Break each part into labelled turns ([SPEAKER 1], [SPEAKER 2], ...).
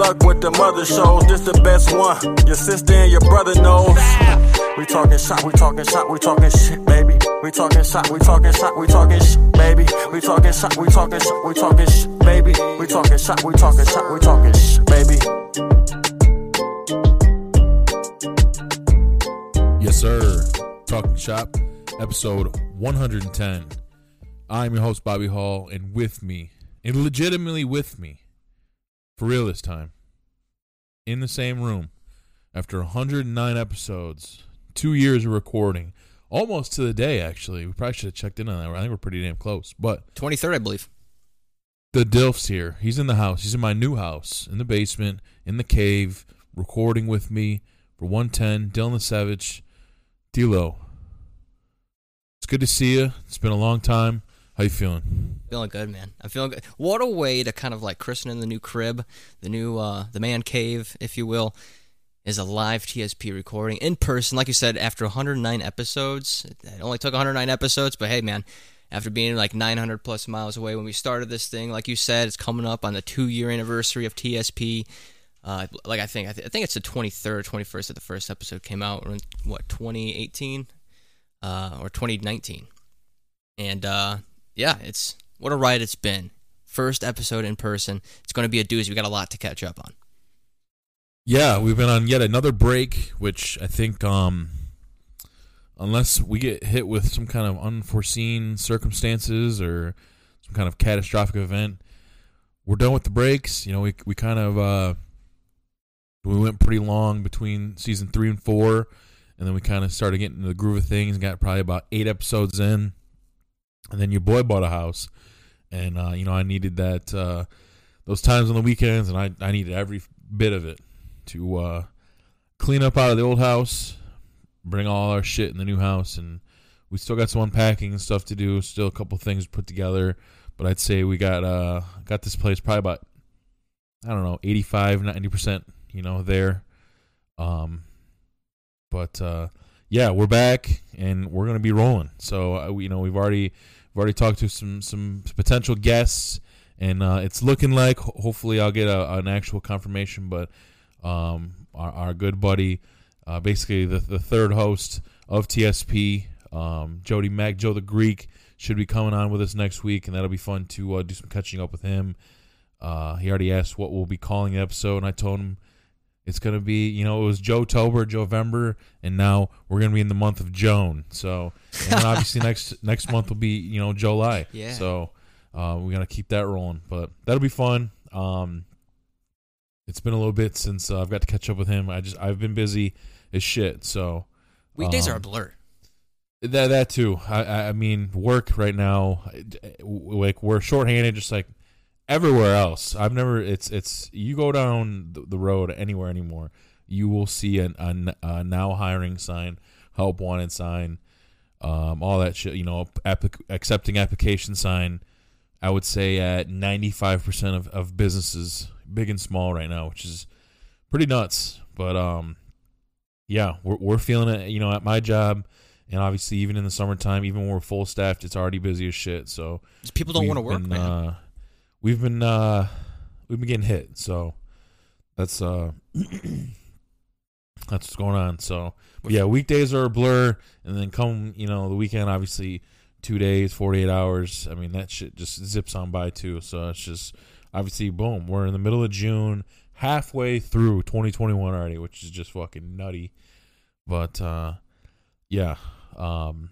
[SPEAKER 1] Luck with the mother shows, this the best one. Your sister and your brother knows. We talking shot, we talking shot, we talking shit, baby. We talking shot, we talking shot, we talking shit, baby. We talking shot, we talking shot, we talking shit, baby. We talking shot, we talking shot, we talking shit, baby.
[SPEAKER 2] Yes, sir. Talking Shop, episode 110. I'm your host, Bobby Hall, and with me, and legitimately with me, for real this time, in the same room, after 109 episodes, two years of recording, almost to the day, actually. We probably should have checked in on that. I think we're pretty damn close. But
[SPEAKER 3] 23rd, I believe.
[SPEAKER 2] the Dilf's here. He's in the house. He's in my new house, in the basement, in the cave, recording with me for 110. Dylan the Savage. Dilo. It's good to see you. It's been a long time. How you feeling?
[SPEAKER 3] Feeling good, man. I'm feeling good. What a way to kind of like christen in the new crib, the new uh the man cave, if you will, is a live TSP recording in person. Like you said, after 109 episodes, it only took 109 episodes, but hey, man, after being like 900 plus miles away when we started this thing, like you said, it's coming up on the two year anniversary of TSP. Uh, like I think, I, th- I think it's the 23rd, 21st that the first episode came out. in, What 2018 uh, or 2019? And uh, yeah, it's what a ride it's been. First episode in person. It's going to be a doozy. We got a lot to catch up on.
[SPEAKER 2] Yeah, we've been on yet another break, which I think, um, unless we get hit with some kind of unforeseen circumstances or some kind of catastrophic event, we're done with the breaks. You know, we we kind of uh, we went pretty long between season three and four, and then we kind of started getting into the groove of things. and Got probably about eight episodes in, and then your boy bought a house, and uh, you know I needed that uh, those times on the weekends, and I I needed every bit of it to uh, clean up out of the old house, bring all our shit in the new house, and we still got some unpacking and stuff to do. Still a couple things put together, but I'd say we got uh got this place probably about I don't know 85 90 percent you know there, um, but uh, yeah we're back and we're gonna be rolling. So uh, you know we've already we've already talked to some some potential guests. And uh, it's looking like hopefully I'll get a, an actual confirmation, but um, our, our good buddy, uh, basically the, the third host of TSP, um, Jody Mack, Joe the Greek, should be coming on with us next week, and that'll be fun to uh, do some catching up with him. Uh, he already asked what we'll be calling the episode, and I told him it's going to be, you know, it was Joe Tober, Joe November, and now we're going to be in the month of Joan. So, and obviously next next month will be, you know, July.
[SPEAKER 3] Yeah.
[SPEAKER 2] So, uh, we're gonna keep that rolling, but that'll be fun. Um, it's been a little bit since uh, I've got to catch up with him. I just I've been busy as shit. So
[SPEAKER 3] Weekdays are a
[SPEAKER 2] Um,
[SPEAKER 3] blur.
[SPEAKER 2] that that too. I I I mean, work right now, like we're shorthanded, just like everywhere else. I've never. It's it's you go down the, the road anywhere anymore, you will see an, a, a now hiring sign, help wanted sign, um, all that shit. You know, applic- accepting application sign. I would say at ninety five percent of of businesses, big and small, right now, which is pretty nuts. But um, yeah, we're we're feeling it. You know, at my job and obviously even in the summertime, even when we're full staffed, it's already busy as shit. So
[SPEAKER 3] people don't want to work,
[SPEAKER 2] been,
[SPEAKER 3] man.
[SPEAKER 2] Uh, we've been uh, we've been getting hit. So that's uh, that's what's going on. So but yeah, weekdays are a blur, and then come you know the weekend, obviously two days, forty eight hours. I mean that shit just zips on by too. So it's just obviously boom, we're in the middle of June, halfway through 2021 already, which is just fucking nutty. But uh, yeah. Um,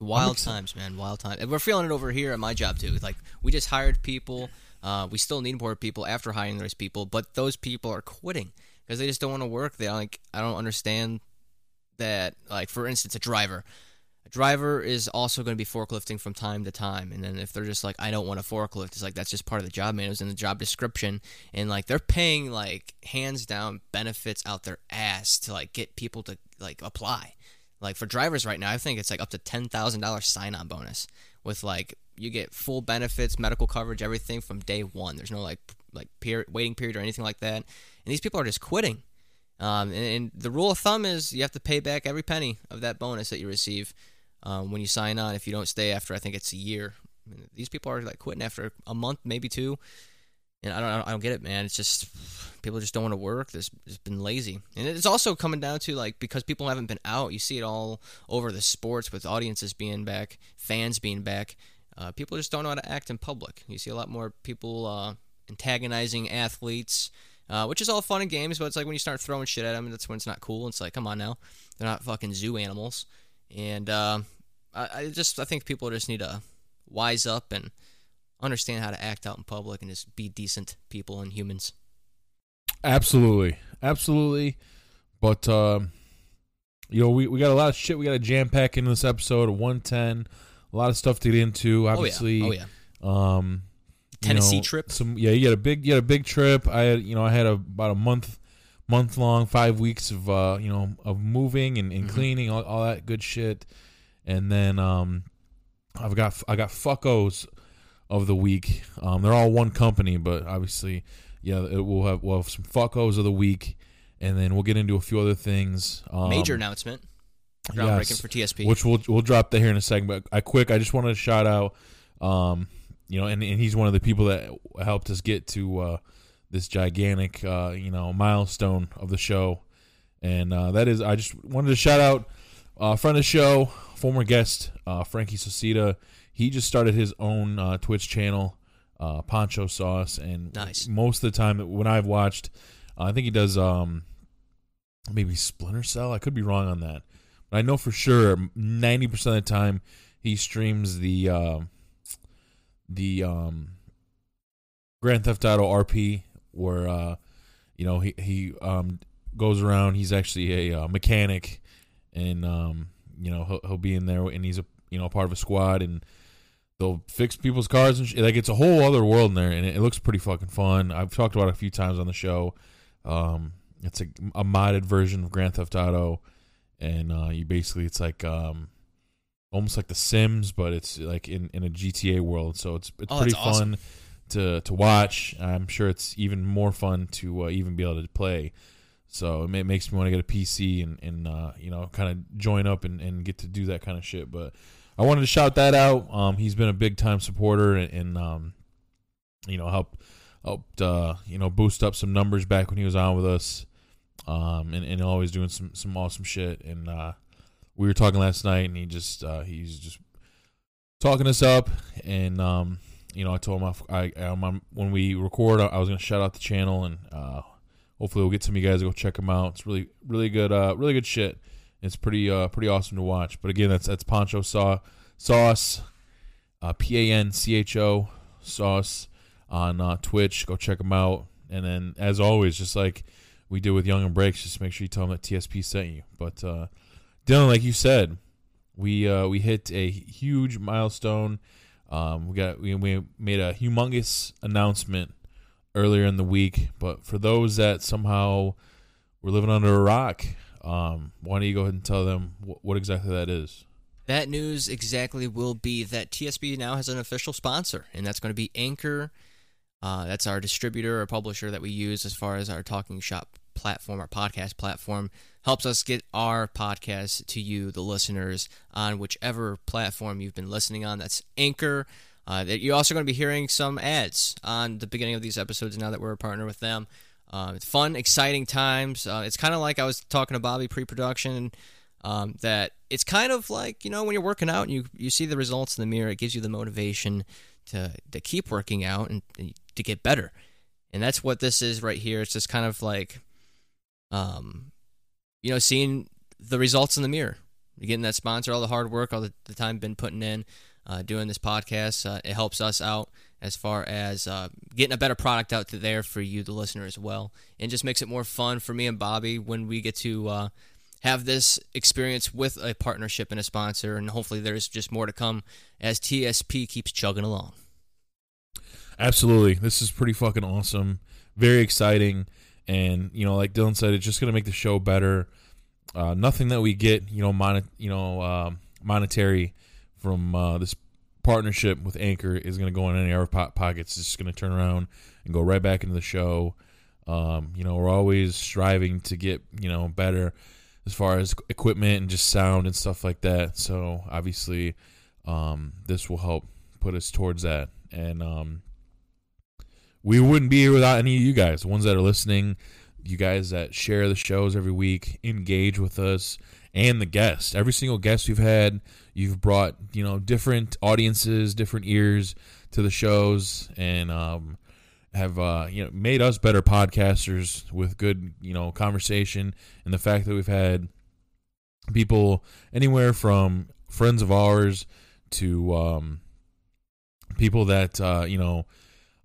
[SPEAKER 3] Wild times, man. Wild times. And we're feeling it over here at my job too. Like we just hired people. Uh, we still need more people after hiring those people, but those people are quitting because they just don't want to work. They like I don't understand that. Like for instance, a driver. a driver is also going to be forklifting from time to time. And then if they're just like, I don't want a forklift, it's like that's just part of the job, man. It was in the job description. And like they're paying like hands down benefits out their ass to like get people to like apply. Like for drivers right now, I think it's like up to ten thousand dollars sign on bonus with like you get full benefits, medical coverage, everything from day one. There's no like like period, waiting period or anything like that. And these people are just quitting. Um, and, and, the rule of thumb is you have to pay back every penny of that bonus that you receive um, when you sign on. If you don't stay after, I think it's a year. I mean, these people are like quitting after a month, maybe two. And I don't, I don't get it, man. It's just people just don't want to work. There's, there's been lazy, and it's also coming down to like because people haven't been out. You see it all over the sports with audiences being back, fans being back. Uh, people just don't know how to act in public. You see a lot more people uh, antagonizing athletes, uh, which is all fun and games, but it's like when you start throwing shit at them, that's when it's not cool. It's like, come on now, they're not fucking zoo animals. And uh, I, I just I think people just need to wise up and understand how to act out in public and just be decent people and humans.
[SPEAKER 2] Absolutely, absolutely. But uh, you know, we, we got a lot of shit we got to jam pack into this episode of one ten. A lot of stuff to get into. Obviously,
[SPEAKER 3] oh yeah, oh,
[SPEAKER 2] yeah. Um,
[SPEAKER 3] Tennessee
[SPEAKER 2] know,
[SPEAKER 3] trip.
[SPEAKER 2] Some yeah, you had a big you had a big trip. I had you know I had a, about a month month long, five weeks of uh you know of moving and, and mm-hmm. cleaning all, all that good shit, and then um I've got I got fuckos of the week. Um, they're all one company, but obviously yeah, it, we'll have we'll have some fuckos of the week, and then we'll get into a few other things.
[SPEAKER 3] Um, Major announcement. Groundbreaking yes, for TSP,
[SPEAKER 2] which we'll we'll drop that here in a second. But I quick, I just wanted to shout out. Um, you know, and, and he's one of the people that helped us get to uh, this gigantic, uh, you know, milestone of the show, and uh, that is I just wanted to shout out uh, friend of the show, former guest uh, Frankie Sosita. He just started his own uh, Twitch channel, uh, Pancho Sauce, and
[SPEAKER 3] nice.
[SPEAKER 2] most of the time when I've watched, uh, I think he does um, maybe Splinter Cell. I could be wrong on that, but I know for sure ninety percent of the time he streams the uh, the um, Grand Theft Auto RP, where uh, you know he he um, goes around. He's actually a uh, mechanic, and um, you know he'll, he'll be in there, and he's a you know part of a squad, and they'll fix people's cars and sh- like it's a whole other world in there, and it, it, looks pretty fucking fun. I've talked about it a few times on the show. Um, it's a, a modded version of Grand Theft Auto, and uh, you basically it's like um, almost like The Sims, but it's like in, in a GTA world. So it's it's
[SPEAKER 3] oh,
[SPEAKER 2] pretty
[SPEAKER 3] awesome.
[SPEAKER 2] fun to to watch. I'm sure it's even more fun to uh, even be able to play. So it, makes me want to get a PC and and uh, you know kind of join up and, and get to do that kind of shit. But I wanted to shout that out. Um, he's been a big time supporter and, and um, you know helped helped uh, you know boost up some numbers back when he was on with us. Um, and, and always doing some some awesome shit and uh we were talking last night, and he just uh, he's just talking us up, and um, you know, I told him I, I when we record, I was gonna shout out the channel, and uh, hopefully we'll get some of you guys to go check him out. It's really really good, uh, really good shit. It's pretty uh, pretty awesome to watch. But again, that's that's Pancho Saw Sauce, uh, P A N C H O Sauce on uh, Twitch. Go check them out. And then, as always, just like we did with Young and Breaks, just make sure you tell them that TSP sent you. But uh, Dylan, like you said, we uh, we hit a huge milestone. Um, we got we, we made a humongous announcement earlier in the week, but for those that somehow were living under a rock, um, why don't you go ahead and tell them what, what exactly that is?
[SPEAKER 3] That news exactly will be that TSP now has an official sponsor, and that's going to be Anchor. Uh, that's our distributor or publisher that we use as far as our Talking Shop platform, our podcast platform helps us get our podcast to you, the listeners, on whichever platform you've been listening on. That's Anchor. Uh, you're also going to be hearing some ads on the beginning of these episodes now that we're a partner with them. It's fun, exciting times. Uh, it's kind of like I was talking to Bobby pre-production. Um, that it's kind of like you know when you're working out and you you see the results in the mirror, it gives you the motivation to to keep working out and, and to get better. And that's what this is right here. It's just kind of like, um, you know, seeing the results in the mirror, getting that sponsor, all the hard work, all the, the time been putting in, uh, doing this podcast, uh, it helps us out as far as uh, getting a better product out there for you, the listener, as well, and just makes it more fun for me and Bobby when we get to uh, have this experience with a partnership and a sponsor, and hopefully there's just more to come as TSP keeps chugging along.
[SPEAKER 2] Absolutely. This is pretty fucking awesome. Very exciting. And, you know, like Dylan said, it's just going to make the show better. Uh, nothing that we get, you know, mon- you know, uh, monetary from uh, this partnership with Anchor is going to go in any of our po- pockets. It's just going to turn around and go right back into the show. Um, you know, we're always striving to get, you know, better as far as equipment and just sound and stuff like that. So obviously, um, this will help put us towards that. And um, we wouldn't be here without any of you guys, the ones that are listening, you guys that share the shows every week, engage with us, and the guests. Every single guest we've had, you've brought you know different audiences, different ears to the shows, and um, have uh, you know made us better podcasters with good you know conversation. And the fact that we've had people anywhere from friends of ours to um, people that uh, you know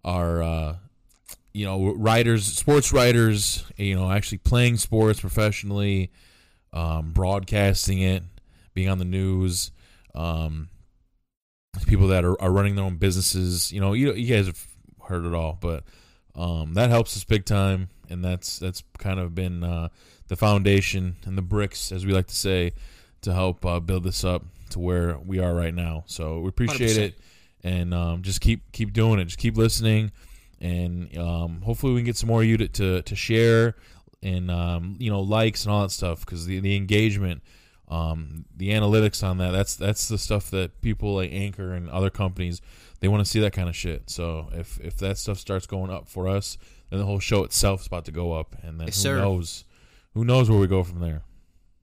[SPEAKER 2] are uh, you know writers, sports writers, you know actually playing sports professionally, um, broadcasting it, being on the news. Um, people that are, are running their own businesses. You know, you you guys have heard it all, but um, that helps us big time, and that's that's kind of been uh, the foundation and the bricks, as we like to say, to help uh, build this up to where we are right now. So we appreciate
[SPEAKER 3] 100%.
[SPEAKER 2] it, and um, just keep keep doing it. Just keep listening, and um, hopefully we can get some more of you to to, to share and um, you know likes and all that stuff because the the engagement. Um, the analytics on that that's that's the stuff that people like anchor and other companies they want to see that kind of shit so if if that stuff starts going up for us then the whole show itself is about to go up and then
[SPEAKER 3] Yes,
[SPEAKER 2] who
[SPEAKER 3] sir.
[SPEAKER 2] knows who knows where we go from there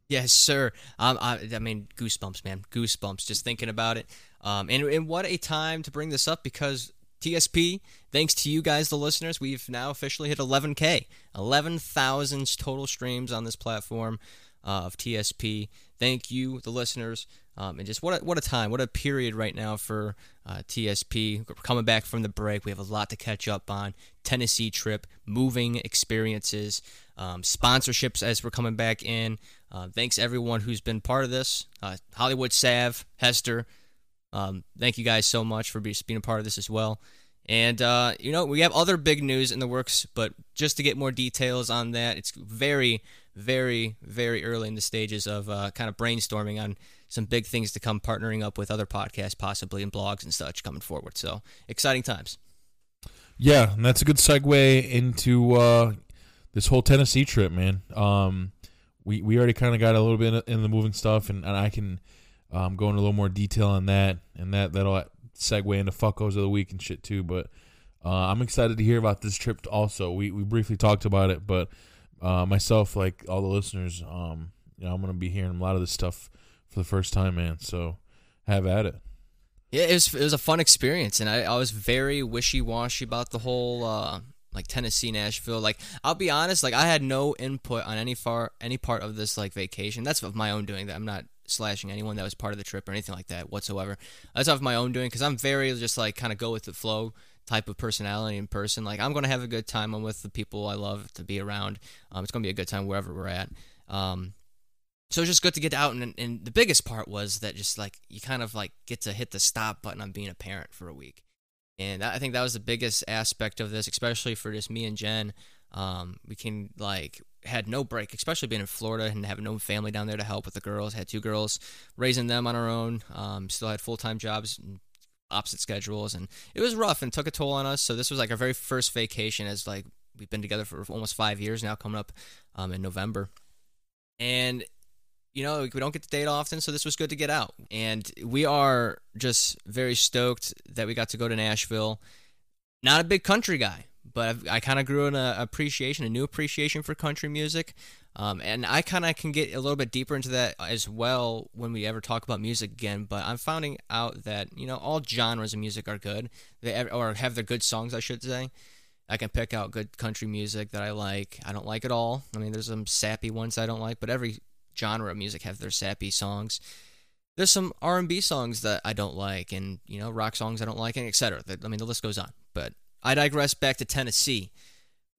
[SPEAKER 3] Yes, sir. Um, I, I mean, goosebumps, man, goosebumps just thinking about it. Um, and and what a time to bring this up because TSP, thanks to you guys, the listeners, we've now officially hit 11k, 11,000 total streams on this platform uh, of TSP. Thank you, the listeners. Um, and just what a, what a time, what a period right now for uh, TSP. We're coming back from the break, we have a lot to catch up on. Tennessee trip, moving experiences, um, sponsorships as we're coming back in. Uh, thanks everyone who's been part of this. Uh, Hollywood Sav, Hester, um, thank you guys so much for be, being a part of this as well. And uh, you know we have other big news in the works, but just to get more details on that, it's very, very, very early in the stages of uh, kind of brainstorming on some big things to come, partnering up with other podcasts, possibly and blogs and such coming forward. So exciting times.
[SPEAKER 2] Yeah, and that's a good segue into uh, this whole Tennessee trip, man. Um, we we already kind of got a little bit in the moving stuff, and, and I can um, go into a little more detail on that, and that that'll segue into fuckos of the week and shit too. But uh, I'm excited to hear about this trip. Also, we we briefly talked about it, but uh, myself, like all the listeners, um, you know, I'm gonna be hearing a lot of this stuff for the first time, man. So have at it.
[SPEAKER 3] Yeah, it was it was a fun experience, and I, I was very wishy washy about the whole uh, like Tennessee Nashville. Like I'll be honest, like I had no input on any far any part of this like vacation. That's of my own doing. That I'm not slashing anyone that was part of the trip or anything like that whatsoever. That's off my own doing because I'm very just like kind of go with the flow type of personality in person. Like I'm gonna have a good time. I'm with the people I love to be around. Um, it's gonna be a good time wherever we're at. Um, so it's just good to get out and, and the biggest part was that just like you kind of like get to hit the stop button on being a parent for a week and i think that was the biggest aspect of this especially for just me and jen um, we can like had no break especially being in florida and having no family down there to help with the girls. Had two girls raising them on our own. Um, still had full-time jobs and opposite schedules. And it was rough and took a toll on us. So this was like our very first vacation as like we've been together for almost five years now coming up um, in november. And you know, we don't get to date often, so this was good to get out. And we are just very stoked that we got to go to Nashville. Not a big country guy, but I've, I kind of grew an uh, appreciation, a new appreciation for country music. Um, and I kind of can get a little bit deeper into that as well when we ever talk about music again. But I'm finding out that you know all genres of music are good, they or have their good songs, I should say. I can pick out good country music that I like. I don't like it all. I mean, there's some sappy ones I don't like, but every genre of music have their sappy songs. There's some R&B songs that I don't like, and you know, rock songs I don't like, and etc. I mean, the list goes on. But I digress. Back to Tennessee.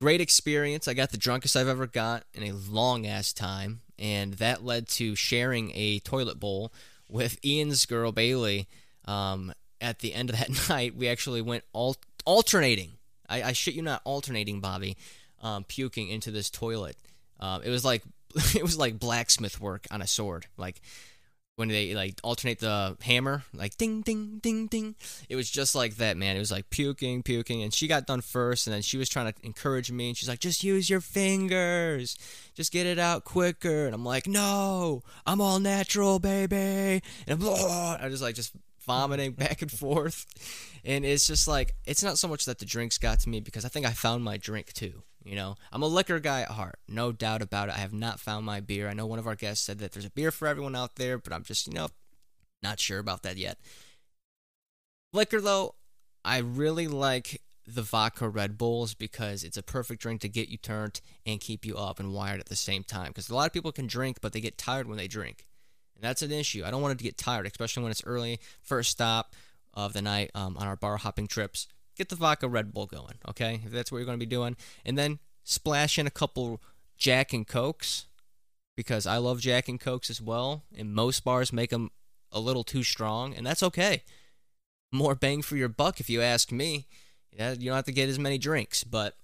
[SPEAKER 3] Great experience. I got the drunkest I've ever got in a long ass time. and that led to sharing a toilet bowl with Ian's girl Bailey. Um, at the end of that night, we actually went al- alternating. I, I shit you not, alternating, Bobby, um, puking into this toilet. Um, it was like it was like blacksmith work on a sword. Like when they like alternate the hammer, like ding ding ding ding. It was just like that, man. It was like puking, puking, and she got done first, and then she was trying to encourage me, and she's like, "Just use your fingers, just get it out quicker." And I'm like, "No, I'm all natural, baby." And I'm, blah, I just like just vomiting back and forth, and it's just like it's not so much that the drinks got to me because I think I found my drink too. You know, I'm a liquor guy at heart, no doubt about it. I have not found my beer. I know one of our guests said that there's a beer for everyone out there, but I'm just, you know, not sure about that yet. Liquor, though, I really like the vodka Red Bulls because it's a perfect drink to get you turned and keep you up and wired at the same time. Because a lot of people can drink, but they get tired when they drink. And that's an issue. I don't want it to get tired, especially when it's early, first stop of the night um, on our bar hopping trips get the vodka Red Bull going, okay? If that's what you're going to be doing. And then splash in a couple Jack and Cokes because I love Jack and Cokes as well. And most bars make them a little too strong, and that's okay. More bang for your buck if you ask me. Yeah, you don't have to get as many drinks, but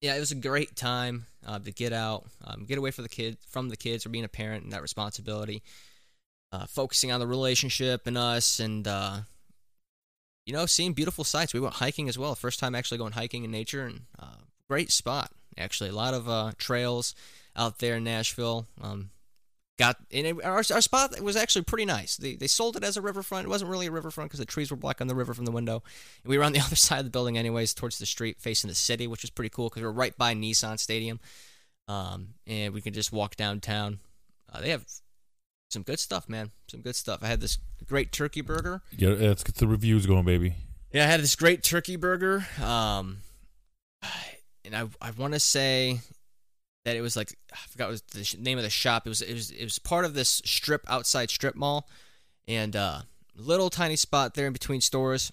[SPEAKER 3] yeah, it was a great time uh, to get out, um, get away from the kid, from the kids, or being a parent and that responsibility. Uh, focusing on the relationship and us, and uh, you know, seeing beautiful sights. We went hiking as well. First time actually going hiking in nature, and uh, great spot actually. A lot of uh, trails out there in Nashville. Um, got in it, our, our spot was actually pretty nice. They they sold it as a riverfront. It wasn't really a riverfront because the trees were blocking the river from the window. And we were on the other side of the building, anyways, towards the street facing the city, which was pretty cool because we were right by Nissan Stadium. Um, and we could just walk downtown. Uh, they have some good stuff, man. Some good stuff. I had this great turkey burger.
[SPEAKER 2] Yeah, let's get the reviews going, baby.
[SPEAKER 3] Yeah, I had this great turkey burger. Um, and I I want to say that it was like I forgot what was the name of the shop. It was it was it was part of this strip outside strip mall, and uh, little tiny spot there in between stores.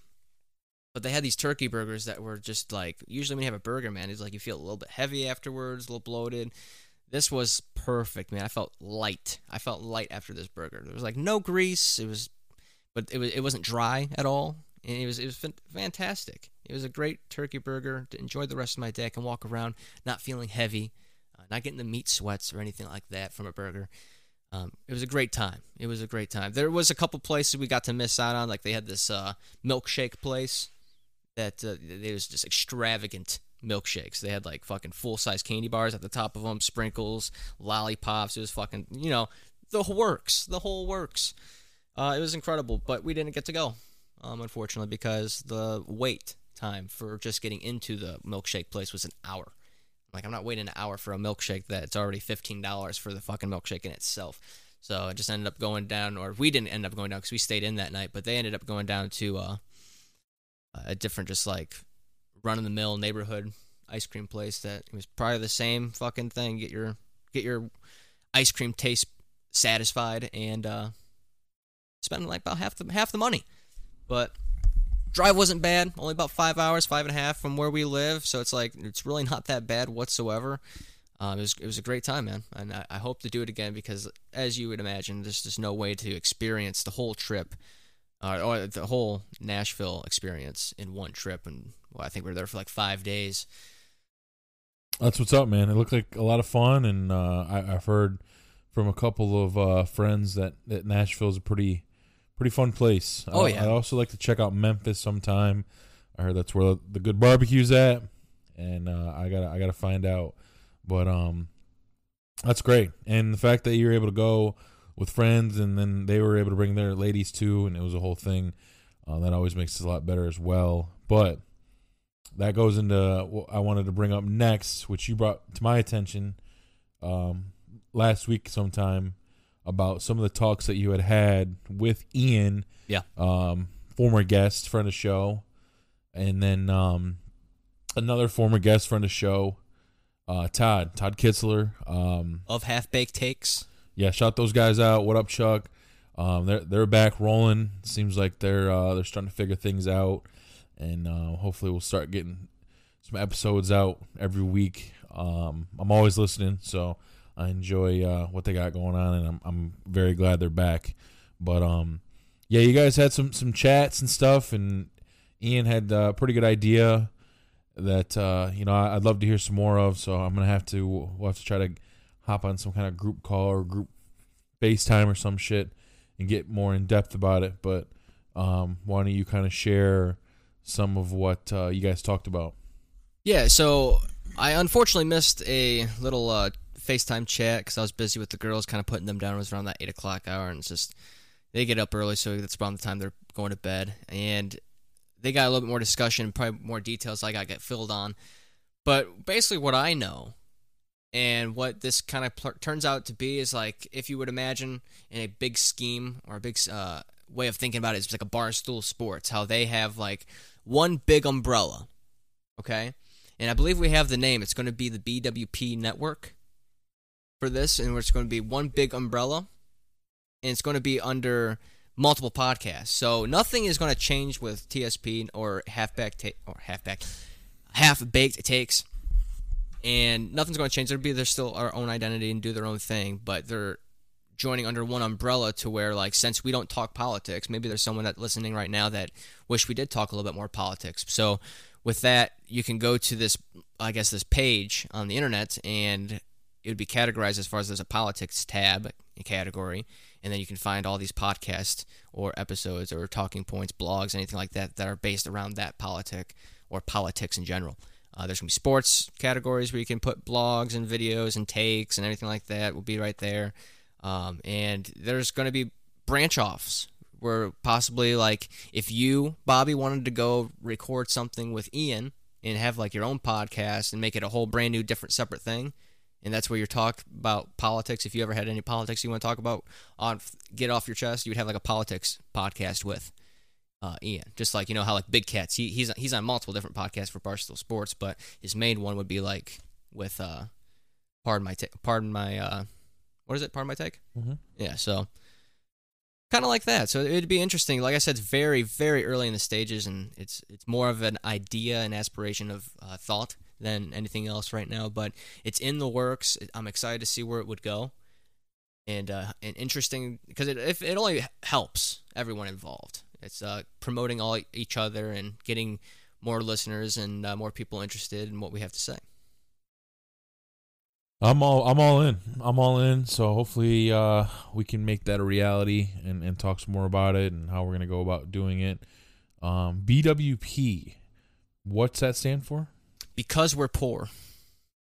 [SPEAKER 3] But they had these turkey burgers that were just like usually when you have a burger, man, it's like you feel a little bit heavy afterwards, a little bloated. This was perfect, man. I felt light. I felt light after this burger. There was like no grease. It was, but it was it wasn't dry at all, and it was it was fantastic. It was a great turkey burger to enjoy the rest of my day. Can walk around not feeling heavy, uh, not getting the meat sweats or anything like that from a burger. Um, it was a great time. It was a great time. There was a couple places we got to miss out on, like they had this uh, milkshake place that uh, it was just extravagant milkshakes. They had like fucking full size candy bars at the top of them, sprinkles, lollipops. It was fucking, you know, the works, the whole works. Uh, it was incredible, but we didn't get to go, um, unfortunately, because the wait time for just getting into the milkshake place was an hour. Like, I'm not waiting an hour for a milkshake that's already $15 for the fucking milkshake in itself. So I just ended up going down, or we didn't end up going down because we stayed in that night, but they ended up going down to uh, a different, just like run of the mill neighborhood ice cream place that was probably the same fucking thing. Get your get your ice cream taste satisfied and uh, spend like about half the half the money. But drive wasn't bad. Only about five hours, five and a half from where we live. So it's like it's really not that bad whatsoever. Um, it was it was a great time, man, and I, I hope to do it again because, as you would imagine, there's just no way to experience the whole trip uh, or the whole Nashville experience in one trip. And well, I think we were there for like five days.
[SPEAKER 2] That's what's up, man. It looked like a lot of fun, and uh, I, have heard from a couple of uh, friends that, that Nashville is a pretty pretty fun place.
[SPEAKER 3] Oh yeah.
[SPEAKER 2] I also like to check out Memphis sometime. I heard that's where the good barbecue's at, and uh, I gotta I gotta find out. But um, that's great, and the fact that you're able to go with friends, and then they were able to bring their ladies too, and it was a whole thing. Uh, that always makes it a lot better as well. But that goes into what I wanted to bring up next, which you brought to my attention um, last week sometime about some of the talks that you had had with Ian,
[SPEAKER 3] yeah,
[SPEAKER 2] um, former guest, friend of the show, and then um, another former guest, friend of the show, uh, Todd, Todd Kitzler um,
[SPEAKER 3] of Half Baked Takes
[SPEAKER 2] yeah, shout those guys out. What up, Chuck? Um, they're they're back rolling. Seems like they're uh, they're starting to figure things out, and uh, hopefully we'll start getting some episodes out every week. Um, I'm always listening, so I enjoy uh, what they got going on, and I'm I'm very glad they're back. But um, yeah, you guys had some some chats and stuff, and Ian had a pretty good idea that uh, you know I'd love to hear some more of. So I'm gonna have to we'll have to try to hop on some kind of group call or group FaceTime or some shit and get more in depth about it. But um, why don't you kind of share some of what uh, you guys talked about?
[SPEAKER 3] Yeah, so I unfortunately missed a little uh, FaceTime chat because I was busy with the girls, kind of putting them down. It was around that eight o'clock hour, and it's just they get up early, so that's around the time they're going to bed, and they got a little bit more discussion, probably more details I got get filled on. But basically, what I know and what this kind of pl- turns out to be is like if you would imagine in a big scheme or a big uh, way of thinking about it, it's like a barstool sports, how they have like one big umbrella, okay? And I believe we have the name. It's going to be the BWP network for this, and it's going to be one big umbrella, and it's going to be under multiple podcasts. So nothing is going to change with TSP or halfback ta- or halfback half baked takes and nothing's going to change. There'll be they're still our own identity and do their own thing, but they're joining under one umbrella to where like since we don't talk politics, maybe there's someone that listening right now that wish we did talk a little bit more politics. So with that, you can go to this I guess this page on the internet and it would be categorized as far as there's a politics tab category and then you can find all these podcasts or episodes or talking points, blogs, anything like that that are based around that politic or politics in general. Uh, there's going to be sports categories where you can put blogs and videos and takes and everything like that will be right there. Um, and there's going to be branch offs where possibly like if you Bobby wanted to go record something with Ian and have like your own podcast and make it a whole brand new different separate thing and that's where you talk about politics if you ever had any politics you want to talk about on get off your chest you would have like a politics podcast with uh, Ian. Just like you know how like Big Cats, he, he's he's on multiple different podcasts for Barstool Sports, but his main one would be like with uh, pardon my ta- pardon my uh, what is it? Pardon my take.
[SPEAKER 2] Mm-hmm.
[SPEAKER 3] Yeah, so kind of like that. So it'd be interesting. Like I said, it's very very early in the stages, and it's it's more of an idea and aspiration of uh, thought than anything else right now. But it's in the works. I'm excited to see where it would go. And, uh, and interesting because it, if it only helps everyone involved it's uh, promoting all each other and getting more listeners and uh, more people interested in what we have to say.
[SPEAKER 2] I'm all I'm all in. I'm all in. So hopefully uh, we can make that a reality and, and talk some more about it and how we're gonna go about doing it. Um, BWP, what's that stand for?
[SPEAKER 3] Because we're poor.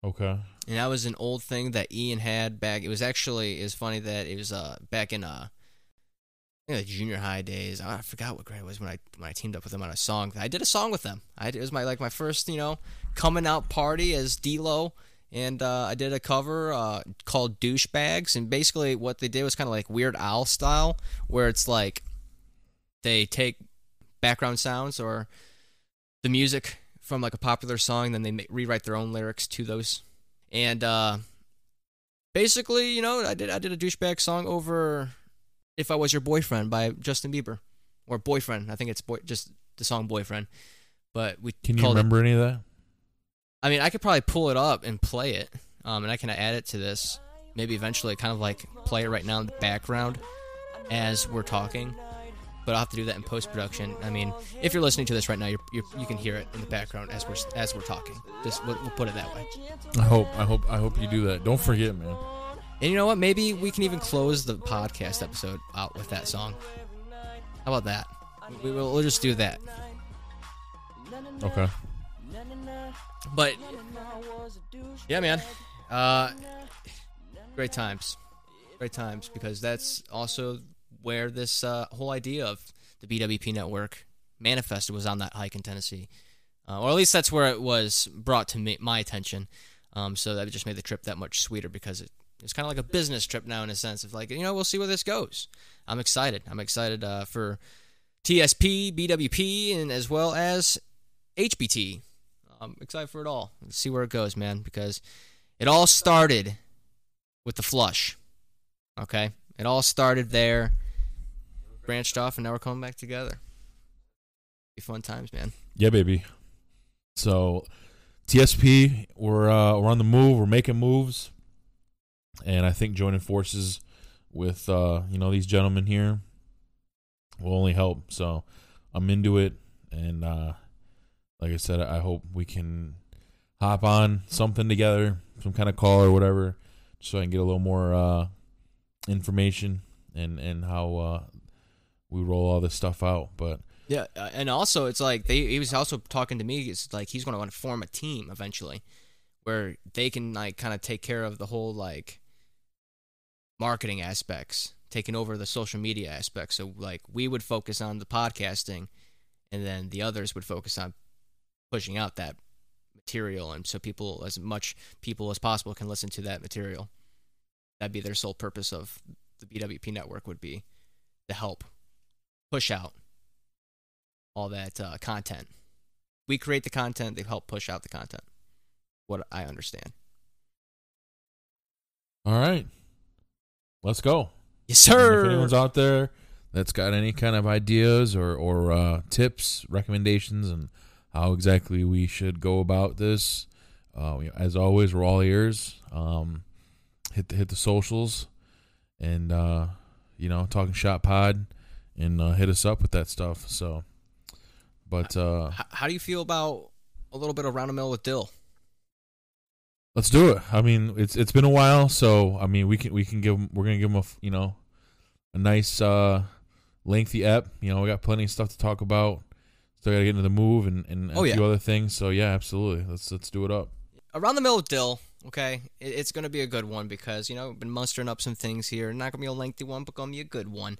[SPEAKER 2] Okay.
[SPEAKER 3] And that was an old thing that Ian had back. It was actually it's funny that it was uh back in uh the junior high days. I forgot what grade it was when I when I teamed up with them on a song. I did a song with them. I, it was my like my first you know coming out party as D-Lo, and uh, I did a cover uh, called Douchebags. And basically, what they did was kind of like Weird Al style, where it's like they take background sounds or the music from like a popular song, then they ma- rewrite their own lyrics to those. And uh, basically, you know, I did I did a douchebag song over if I Was Your Boyfriend by Justin Bieber. Or Boyfriend. I think it's boy, just the song Boyfriend. But we
[SPEAKER 2] Can you remember
[SPEAKER 3] it,
[SPEAKER 2] any of that?
[SPEAKER 3] I mean, I could probably pull it up and play it. Um, and I can add it to this. Maybe eventually kind of like play it right now in the background as we're talking. But I'll have to do that in post production. I mean, if you're listening to this right now, you're, you're, you can hear it in the background as we're as we're talking. Just we'll, we'll put it that way.
[SPEAKER 2] I hope I hope I hope you do that. Don't forget, man.
[SPEAKER 3] And you know what? Maybe we can even close the podcast episode out with that song. How about that? We will we'll just do that.
[SPEAKER 2] Okay.
[SPEAKER 3] But yeah, man. Uh, great times, great times because that's also where this uh, whole idea of the BWP network manifested was on that hike in Tennessee, uh, or at least that's where it was brought to me, my attention. Um, so that just made the trip that much sweeter because it it's kind of like a business trip now in a sense of like you know we'll see where this goes. I'm excited. I'm excited uh, for TSP, BWP, and as well as HBT. I'm excited for it all. Let's see where it goes, man, because it all started with the flush. Okay, it all started there, branched off, and now we're coming back together. Be fun times, man.
[SPEAKER 2] Yeah, baby. So TSP, we're uh, we're on the move. We're making moves. And I think joining forces with uh, you know these gentlemen here will only help. So I'm into it, and uh, like I said, I hope we can hop on something together, some kind of call or whatever, so I can get a little more uh, information and and how uh, we roll all this stuff out. But
[SPEAKER 3] Yeah, and also it's like they he was also talking to me. It's like he's going to want to form a team eventually, where they can like kind of take care of the whole like marketing aspects, taking over the social media aspects. So like we would focus on the podcasting, and then the others would focus on pushing out that material, and so people as much people as possible can listen to that material. That'd be their sole purpose of the BWP network would be to help push out all that uh, content. We create the content; they help push out the content. What I understand.
[SPEAKER 2] all right, let's go.
[SPEAKER 3] Yes,
[SPEAKER 2] And
[SPEAKER 3] sir.
[SPEAKER 2] If anyone's out there that's got any kind of ideas or or uh, tips, recommendations, and how exactly we should go about this, uh, as always, we're all ears. Um, hit the hit the socials, and uh, you know, talking shop pod, and uh, hit us up with that stuff. So, but uh,
[SPEAKER 3] H- how do you feel about a little bit of round the mill with Dill?
[SPEAKER 2] Let's do it. I mean, it's it's been a while, so I mean, we can we can give 'em- we're gonna give them a you know a nice uh lengthy ep. You know, we got plenty of stuff to talk about. Still got to get into the move and and a
[SPEAKER 3] Oh,
[SPEAKER 2] few other things. So yeah, absolutely. Let's let's do it up.
[SPEAKER 3] Around the middle of Dill. Okay, it, it's going to be a good one because you know we've been mustering up some things here. Not going to be a lengthy one, but going to be a good one.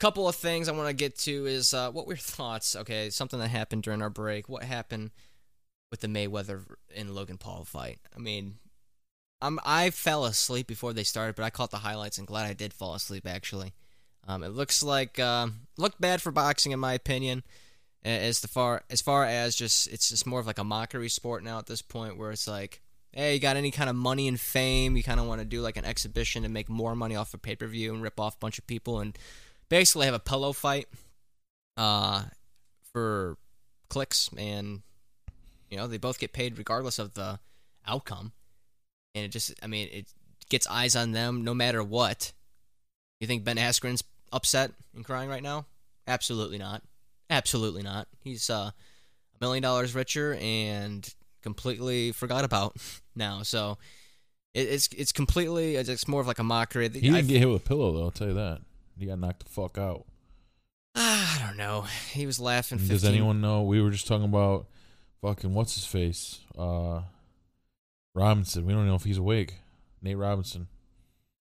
[SPEAKER 3] Couple of things I want to get to is uh, what were your thoughts? Okay, something that happened during our break. What happened with the Mayweather and Logan Paul fight? I mean, I'm I fell asleep before they started, but I caught the highlights and glad I did fall asleep. Actually, um, it looks like um, looked bad for boxing in my opinion. As the far as far as just it's just more of like a mockery sport now at this point, where it's like, hey, you got any kind of money and fame, you kind of want to do like an exhibition and make more money off a pay per view and rip off a bunch of people and basically have a pillow fight, uh, for clicks and you know they both get paid regardless of the outcome, and it just I mean it gets eyes on them no matter what. You think Ben Askren's upset and crying right now? Absolutely not. Absolutely not. He's uh, a million dollars richer and completely forgot about now. So it, it's it's completely it's more of like a mockery.
[SPEAKER 2] He didn't
[SPEAKER 3] I-
[SPEAKER 2] get hit with a pillow though. I'll tell you that. He got knocked the fuck out.
[SPEAKER 3] I don't know. He was laughing. 15.
[SPEAKER 2] Does anyone know? We were just talking about fucking what's his face, uh, Robinson. We don't know if he's awake. Nate Robinson.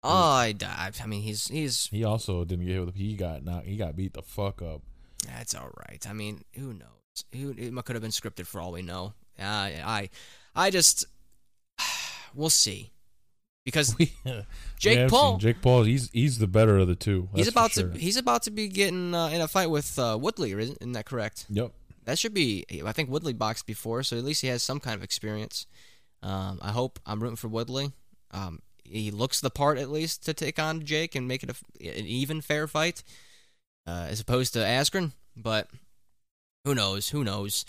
[SPEAKER 3] Oh, I, I I mean, he's he's
[SPEAKER 2] He also didn't get hit with. He got knocked. He got beat the fuck up.
[SPEAKER 3] that's all right. I mean, who knows? Who it could have been scripted for all we know. I I I just we'll see because
[SPEAKER 2] We-
[SPEAKER 3] Jake
[SPEAKER 2] have
[SPEAKER 3] Paul-
[SPEAKER 2] seen Jake Paul. He's he's the better of the two.
[SPEAKER 3] he's
[SPEAKER 2] that's for
[SPEAKER 3] about
[SPEAKER 2] sure.
[SPEAKER 3] to he's about to be getting uh, in a fight with uh, Woodley. Isn't, isn't that correct?
[SPEAKER 2] Yep.
[SPEAKER 3] That should be. I think Woodley boxed before, so at least he has some kind of experience. Um, I hope I'm rooting for Woodley. Um, he looks the part at least to take on Jake and make it a, an even fair fight, uh, as opposed to Askren. But who knows? Who knows?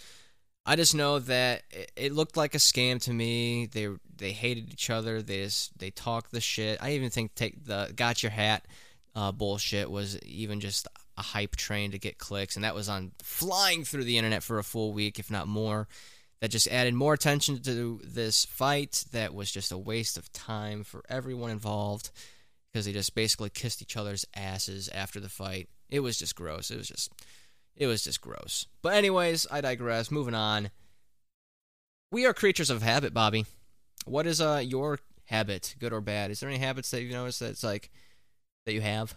[SPEAKER 3] I just know that it, it looked like a scam to me. They they hated each other. They just, they talked the shit. I even think take the got your hat uh, bullshit was even just a hype train to get clicks, and that was on flying through the internet for a full week, if not more. That just added more attention to this fight. That was just a waste of time for everyone involved because they just basically kissed each other's asses after the fight. It was just gross. It was just, it was just gross. But anyways, I digress. Moving on. We are creatures of habit, Bobby. What is uh your habit, good or bad? Is there any habits that you notice that's like that you have?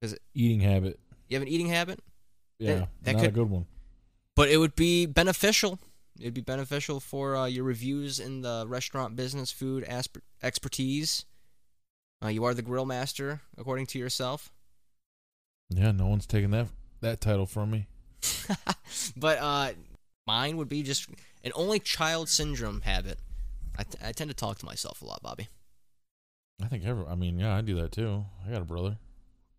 [SPEAKER 2] Cause Eating habit.
[SPEAKER 3] You have an eating habit,
[SPEAKER 2] Yeah,
[SPEAKER 3] That- that
[SPEAKER 2] not
[SPEAKER 3] could-
[SPEAKER 2] a good one.
[SPEAKER 3] but it would be beneficial. It'd be beneficial for uh, your reviews in the restaurant business, food asp- expertise. Uh, you are the grill master, according to yourself.
[SPEAKER 2] Yeah, no one's taking that that title from me.
[SPEAKER 3] but uh, mine would be just an only child syndrome habit. I, t- I tend to talk to myself a lot, Bobby.
[SPEAKER 2] I think every. I mean, yeah, I do that too. I got a brother.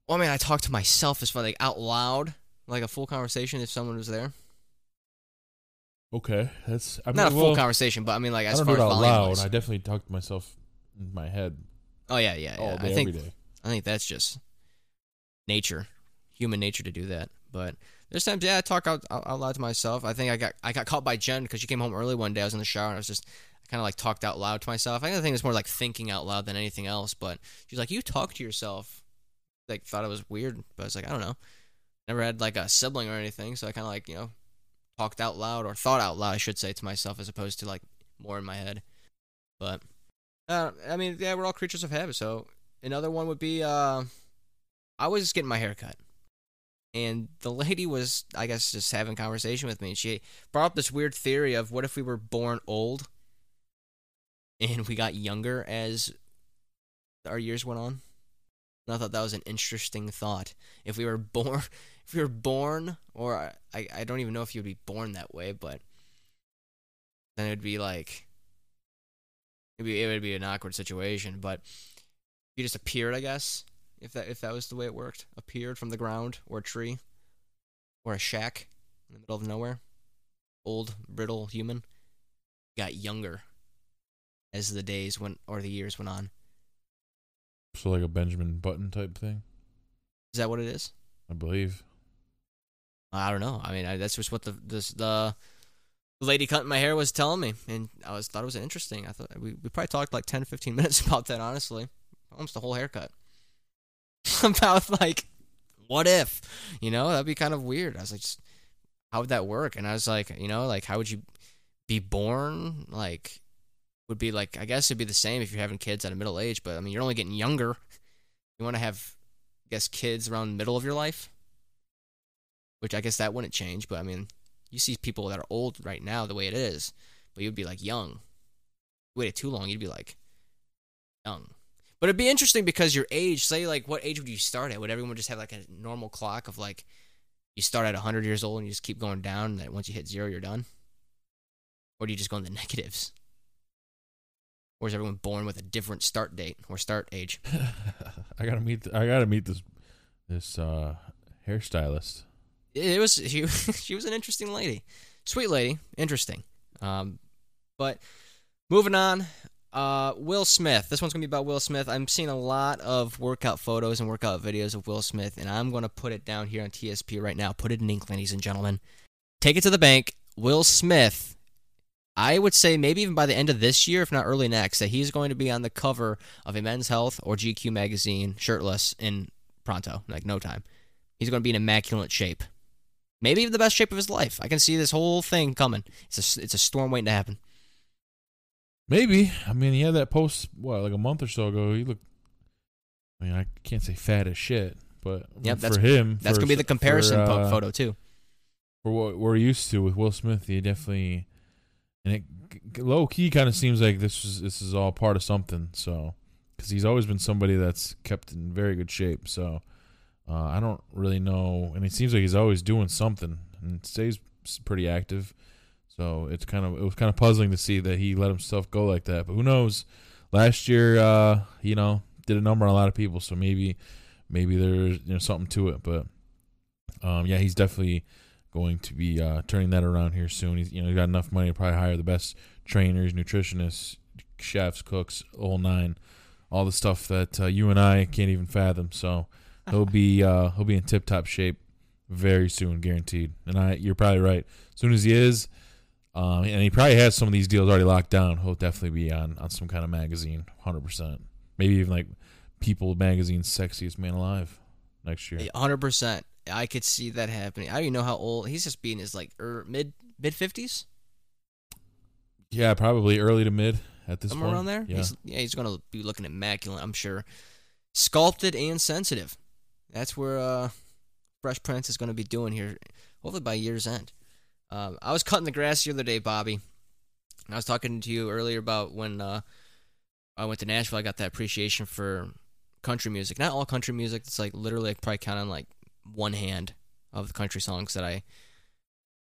[SPEAKER 3] Well, I mean, I talk to myself as far like out loud, like a full conversation if someone was there.
[SPEAKER 2] Okay, that's. I mean,
[SPEAKER 3] Not a full conversation, but I mean, like
[SPEAKER 2] I
[SPEAKER 3] as
[SPEAKER 2] don't
[SPEAKER 3] far as
[SPEAKER 2] out
[SPEAKER 3] volume
[SPEAKER 2] loud.
[SPEAKER 3] wise.
[SPEAKER 2] I definitely talk to myself in my head.
[SPEAKER 3] Oh yeah, yeah, yeah.
[SPEAKER 2] day,
[SPEAKER 3] I think
[SPEAKER 2] every day.
[SPEAKER 3] I think that's just nature, human nature to do that. But there's times, yeah, I talk out, out, out loud to myself. I think I got I got caught by Jen because she came home early one day. I was in the shower and I was just kind of like talked out loud to myself. I think it's more like thinking out loud than anything else. But she's like, you talk to yourself. Like thought it was weird, but I was like, I don't know. Never had like a sibling or anything, so I kind of like you know talked out loud or thought out loud, I should say, to myself as opposed to like more in my head. But uh, I mean, yeah, we're all creatures of habit. So another one would be uh, I was getting my hair cut. And the lady was, I guess, just having conversation with me. And she brought up this weird theory of what if we were born old and we got younger as our years went on. And I thought that was an interesting thought. If we were born, if we were born, or I, I don't even know if you'd be born that way, but then it would be like, it'd be, it would be an awkward situation. But you just appeared, I guess, if that if that was the way it worked, appeared from the ground or a tree or a shack in the middle of nowhere, old brittle human, got younger as the days went or the years went on.
[SPEAKER 2] So like a Benjamin Button type thing,
[SPEAKER 3] Is that what it is?
[SPEAKER 2] I believe.
[SPEAKER 3] I don't know. I mean, I, that's just what the this, the lady cutting my hair was telling me, and I was thought it was interesting. I thought we, we probably talked like 10, 15 minutes about that. Honestly, almost the whole haircut about like what if, you know, that'd be kind of weird. I was like, just, how would that work? And I was like, you know, like how would you be born? Like would be like I guess it'd be the same if you're having kids at a middle age, but I mean you're only getting younger. You want to have, I guess, kids around the middle of your life which I guess that wouldn't change. But I mean, you see people that are old right now the way it is, but you'd be like young. You waited too long, you'd be like young. But it'd be interesting because your age, say like what age would you start at? Would everyone just have like a normal clock of like you start at 100 years old and you just keep going down and then once you hit zero, you're done? Or do you just go in the negatives? Or is everyone born with a different start date or start age?
[SPEAKER 2] I gotta meet. I gotta meet this this uh, hairstylist.
[SPEAKER 3] it was she, she was an interesting lady. Sweet lady. Interesting. Um, but moving on uh, will smith. This one's gonna be about will smith. I'm seeing a lot of workout photos and workout videos of will smith and i'm gonna put it down here on tsp right now. Put it in ink ladies and gentlemen. Take it to the bank. Will smith i would say maybe even by the end of this year if not early next that he's going to be on the cover of a men's health or gq magazine shirtless in pronto like no time he's going to be in immaculate shape maybe even the best shape of his life. I can see this whole thing coming. It's a it's a storm waiting to happen.
[SPEAKER 2] Maybe. I mean, he had that post what like a month or so ago. He looked. I mean, I can't say fat as shit, but
[SPEAKER 3] Yep,
[SPEAKER 2] for him,
[SPEAKER 3] That's
[SPEAKER 2] for-
[SPEAKER 3] gonna be the comparison
[SPEAKER 2] for, uh,
[SPEAKER 3] photo too.
[SPEAKER 2] for what we're used to with Will Smith. He definitely, and it low key kind of seems like this is this is all part of something. So, because he's always been somebody that's kept in very good shape. So, uh, I don't really know, and it seems like he's always doing something and stays pretty active. So it's kind of it was kind of puzzling to see that he let himself go like that. But who knows? Last year, uh, you know, did a number on a lot of people. So maybe maybe there's you know something to it. But um, yeah, he's definitely going to be uh, turning that around here soon. He's you know he's got enough money to probably hire the best trainers, nutritionists, chefs, cooks, whole nine, all the stuff that uh, you and I can't even fathom. So he'll be uh, he'll be in tip top shape very soon, guaranteed. And I you're probably right. As soon as he is, um, and he probably has some of these deals already locked down. He'll definitely be on on some kind of magazine, hundred percent. Maybe even like People Magazine's sexiest man alive next year.
[SPEAKER 3] hundred percent. I could see that happening. I don't even know how old he's just being his like er, mid mid fifties
[SPEAKER 2] Yeah, probably early to mid at this
[SPEAKER 3] somewhere
[SPEAKER 2] point.
[SPEAKER 3] around there.
[SPEAKER 2] Yeah.
[SPEAKER 3] He's, yeah, he's gonna be looking immaculate. I'm sure, sculpted and sensitive. That's where uh, Fresh Prince is gonna be doing here. Hopefully by year's end. Um, I was cutting the grass the other day, Bobby, and I was talking to you earlier about when uh, I went to Nashville. I got that appreciation for country music. Not all country music. It's like literally, I probably count on like one hand of the country songs that I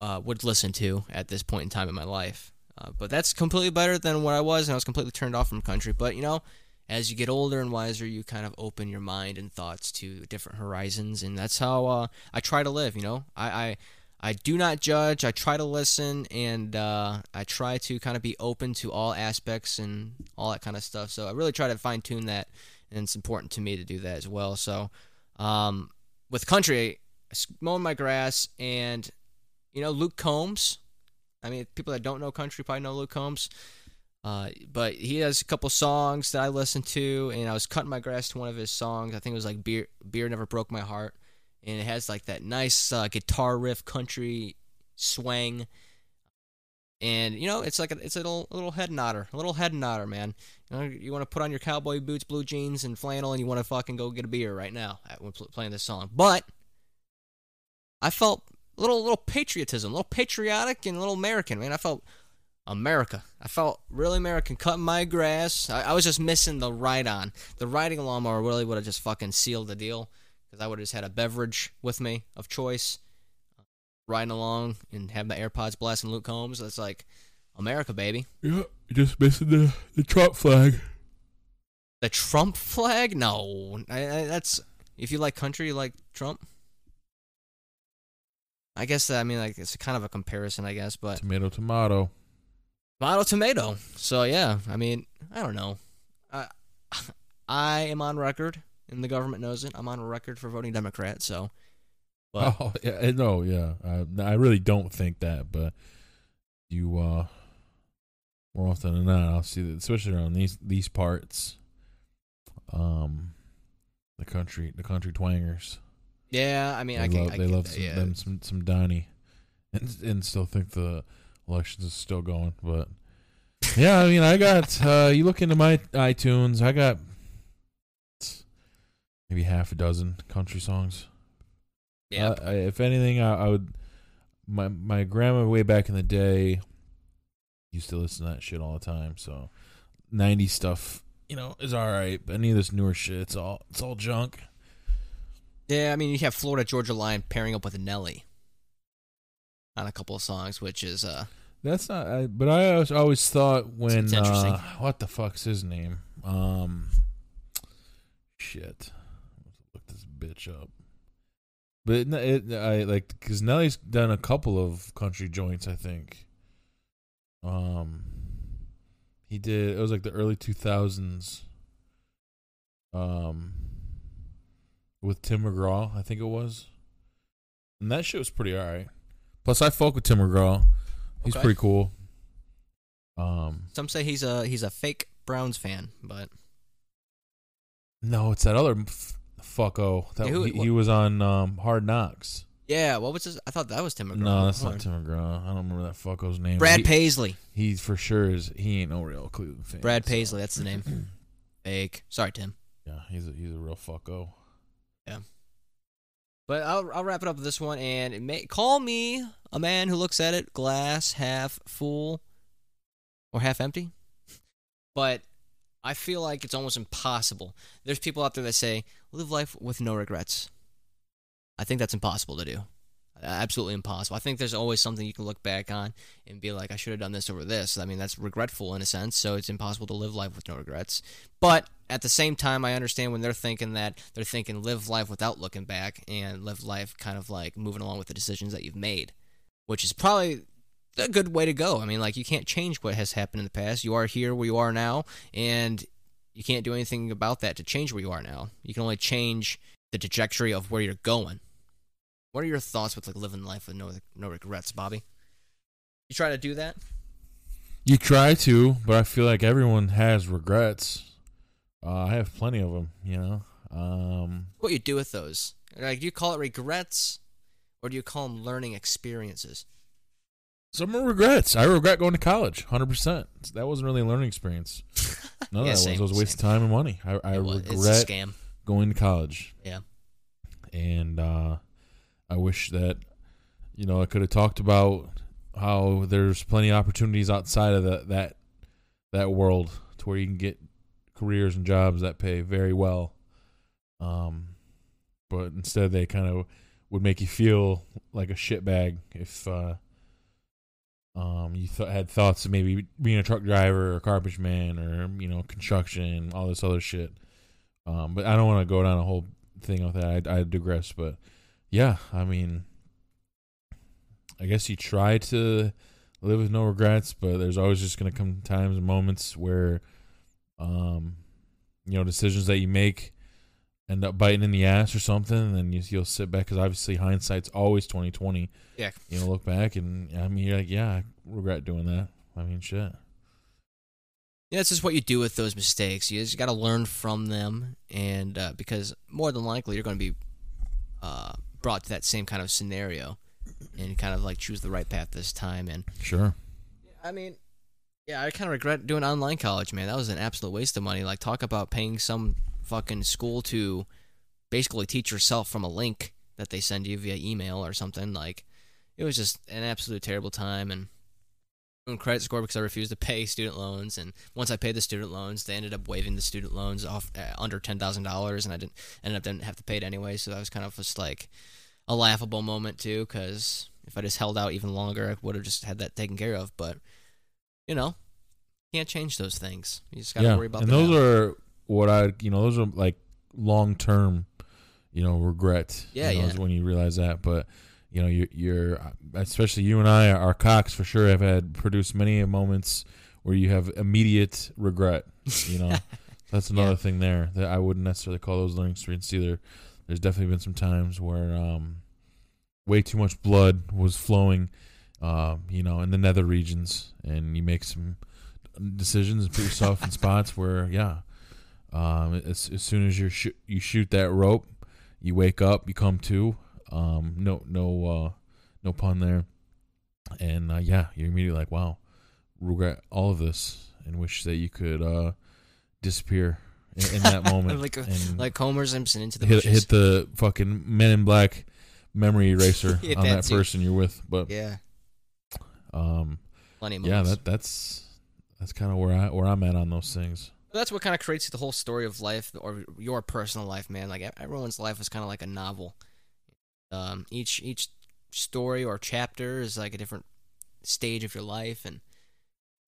[SPEAKER 3] uh, would listen to at this point in time in my life. Uh, but that's completely better than what I was, and I was completely turned off from country. But you know, as you get older and wiser, you kind of open your mind and thoughts to different horizons, and that's how uh, I try to live. You know, I, I I do not judge. I try to listen, and uh, I try to kind of be open to all aspects and all that kind of stuff. So I really try to fine tune that, and it's important to me to do that as well. So um, with country, mowing my grass, and you know Luke Combs. I mean, people that don't know country probably know Luke Combs. Uh, but he has a couple songs that I listen to, and I was cutting my grass to one of his songs. I think it was like "Beer, Beer Never Broke My Heart," and it has like that nice uh, guitar riff, country swing, and you know it's like a, it's a little, a little head nodder, a little head nodder, man. You know, you want to put on your cowboy boots, blue jeans, and flannel, and you want to fucking go get a beer right now when playing this song. But I felt a little, little patriotism, a little patriotic, and a little American, man. I felt America. I felt really American cutting my grass. I, I was just missing the ride on. The riding lawnmower really would have just fucking sealed the deal because I would have just had a beverage with me of choice, riding along and having the AirPods blasting Luke Combs. That's like America, baby.
[SPEAKER 2] Yeah, you're just missing the, the Trump flag.
[SPEAKER 3] The Trump flag? No. I, I, that's. If you like country, you like Trump? I guess, I mean, like, it's kind of a comparison, I guess, but.
[SPEAKER 2] Tomato, tomato.
[SPEAKER 3] Tomato, tomato. So yeah, I mean, I don't know. I I am on record, and the government knows it. I'm on record for voting Democrat. So,
[SPEAKER 2] but, oh yeah, no, yeah. I, I really don't think that, but you uh more often than not, I'll see that, especially around these these parts. Um, the country, the country twangers.
[SPEAKER 3] Yeah, I mean,
[SPEAKER 2] they
[SPEAKER 3] I can.
[SPEAKER 2] Love,
[SPEAKER 3] I
[SPEAKER 2] they
[SPEAKER 3] can,
[SPEAKER 2] love some,
[SPEAKER 3] yeah.
[SPEAKER 2] them some some Donnie, and and still think the elections is still going. But yeah, I mean, I got uh, you look into my iTunes, I got maybe half a dozen country songs.
[SPEAKER 3] Yeah.
[SPEAKER 2] Uh, if anything, I, I, would. My my grandma way back in the day used to listen to that shit all the time. So, ninety stuff, you know, is all right. But any of this newer shit, it's all it's all junk.
[SPEAKER 3] Yeah, I mean, you have Florida Georgia Line pairing up with Nelly on a couple of songs, which is uh
[SPEAKER 2] that's not. I, but I always, always thought when uh, what the fuck's his name? Um, shit. Let's look this bitch up. But it, it I like because Nelly's done a couple of country joints. I think. Um, he did. It was like the early two thousands. Um, with Tim McGraw, I think it was, and that shit was pretty alright. Plus, I folk with Tim McGraw. He's
[SPEAKER 3] Okay.
[SPEAKER 2] pretty cool. Um,
[SPEAKER 3] some say he's a he's a fake Browns fan, but
[SPEAKER 2] no, it's that other f- fucko that he, he was on um, Hard Knocks.
[SPEAKER 3] yeah, what was his? I thought that was Tim McGraw.
[SPEAKER 2] No, that's
[SPEAKER 3] Hold
[SPEAKER 2] not
[SPEAKER 3] on.
[SPEAKER 2] Tim McGraw. I don't remember that fucko's name.
[SPEAKER 3] Brad
[SPEAKER 2] he,
[SPEAKER 3] Paisley.
[SPEAKER 2] He for sure is. He ain't no real Cleveland fan.
[SPEAKER 3] Brad
[SPEAKER 2] so-
[SPEAKER 3] Paisley, that's the name. Fake. Sorry, Tim.
[SPEAKER 2] Yeah, he's a, he's a real fucko. Yeah.
[SPEAKER 3] But I'll I'll wrap it up with this one and it may, call me a man who looks at it glass half full or half empty. But I feel like it's almost impossible. There's people out there that say live life with no regrets. I think that's impossible to do. Absolutely impossible. I think there's always something you can look back on and be like, I should have done this over this. I mean, that's regretful in a sense, so it's impossible to live life with no regrets. But at the same time, I understand when they're thinking that, they're thinking live life without looking back and live life kind of like moving along with the decisions that you've made, which is probably a good way to go. I mean, like, you can't change what has happened in the past. You are here where you are now, and you can't do anything about that to change where you are now. You can only change the trajectory of where you're going. What are your thoughts with like living life with no no regrets, Bobby? You try to do that?
[SPEAKER 2] You try to, but I feel like everyone has regrets. Uh, I have plenty of them. You know. Um,
[SPEAKER 3] What you do with those? Like, do you call it regrets, or do you call them learning experiences?
[SPEAKER 2] Some regrets. I regret going to college. Hundred percent. That wasn't really a learning experience. None
[SPEAKER 3] Yeah,
[SPEAKER 2] of that
[SPEAKER 3] same,
[SPEAKER 2] was. It was a waste of time and money. I, I
[SPEAKER 3] It was- it's a
[SPEAKER 2] regret
[SPEAKER 3] scam.
[SPEAKER 2] going to college.
[SPEAKER 3] Yeah.
[SPEAKER 2] and uh, I wish that you know I could have talked about how there's plenty of opportunities outside of that that that world to where you can get careers and jobs that pay very well. Um, but instead they kind of would make you feel like a shitbag if uh, um you th- had thoughts of maybe being a truck driver or garbage man or you know construction all this other shit. Um, but I don't want to go down a whole thing with that. I, I digress, but yeah, I mean, I guess you try to live with no regrets, but there's always just going to come times and moments where, um, you know, decisions that you make end up biting in the ass or something, and then you, you'll sit back because obviously hindsight's always twenty twenty.
[SPEAKER 3] Yeah.
[SPEAKER 2] You know, look back and I mean, you're like, yeah, I regret doing that. I mean, shit.
[SPEAKER 3] Yeah, it's just what you do with those mistakes. You just got to learn from them, and uh, because more than likely you're going to be uh, brought to that same kind of scenario, and kind of like choose the right path this time. And
[SPEAKER 2] Sure.
[SPEAKER 3] I mean, yeah, I kind of regret doing online college, man. That was an absolute waste of money. Like, talk about paying some fucking school to basically teach yourself from a link that they send you via email or something. Like, it was just an absolute terrible time. And credit score because I refused to pay student loans. And once I paid the student loans, they ended up waiving the student loans off uh, under ten thousand dollars, and I didn't ended up didn't have to pay it anyway. So that was kind of just like a laughable moment too, because if I just held out even longer, I would have just had that taken care of. But you know, can't change those things. You just got to
[SPEAKER 2] yeah,
[SPEAKER 3] worry about.
[SPEAKER 2] and
[SPEAKER 3] the
[SPEAKER 2] those
[SPEAKER 3] now.
[SPEAKER 2] are what I, you know, those are like long term, you know, regret.
[SPEAKER 3] Yeah,
[SPEAKER 2] you know,
[SPEAKER 3] yeah.
[SPEAKER 2] When you realize that, but you know, you, you're, especially you and I, our cocks for sure have had produced many moments where you have immediate regret. You know, that's another
[SPEAKER 3] Yeah.
[SPEAKER 2] thing there that I wouldn't necessarily call those learning experiences either. There's definitely been some times where um, way too much blood was flowing, uh, you know, in the nether regions, and you make some decisions and put yourself in spots where, yeah, um, as, as soon as you sh- you shoot that rope, you wake up, you come to, um, no no uh, no pun there, and uh, yeah, you're immediately like, wow, regret all of this, and wish that you could uh, disappear in, in that moment,
[SPEAKER 3] like
[SPEAKER 2] and
[SPEAKER 3] like Homer Simpson into the
[SPEAKER 2] hit, hit the fucking Men in Black memory eraser on
[SPEAKER 3] that
[SPEAKER 2] person you're with. But
[SPEAKER 3] yeah,
[SPEAKER 2] um,
[SPEAKER 3] plenty of
[SPEAKER 2] yeah,
[SPEAKER 3] moments.
[SPEAKER 2] that that's that's kind of where I where I'm at on those things.
[SPEAKER 3] That's what kind of creates the whole story of life or your personal life, man. Like everyone's life is kind of like a novel. Um, each each story or chapter is like a different stage of your life, and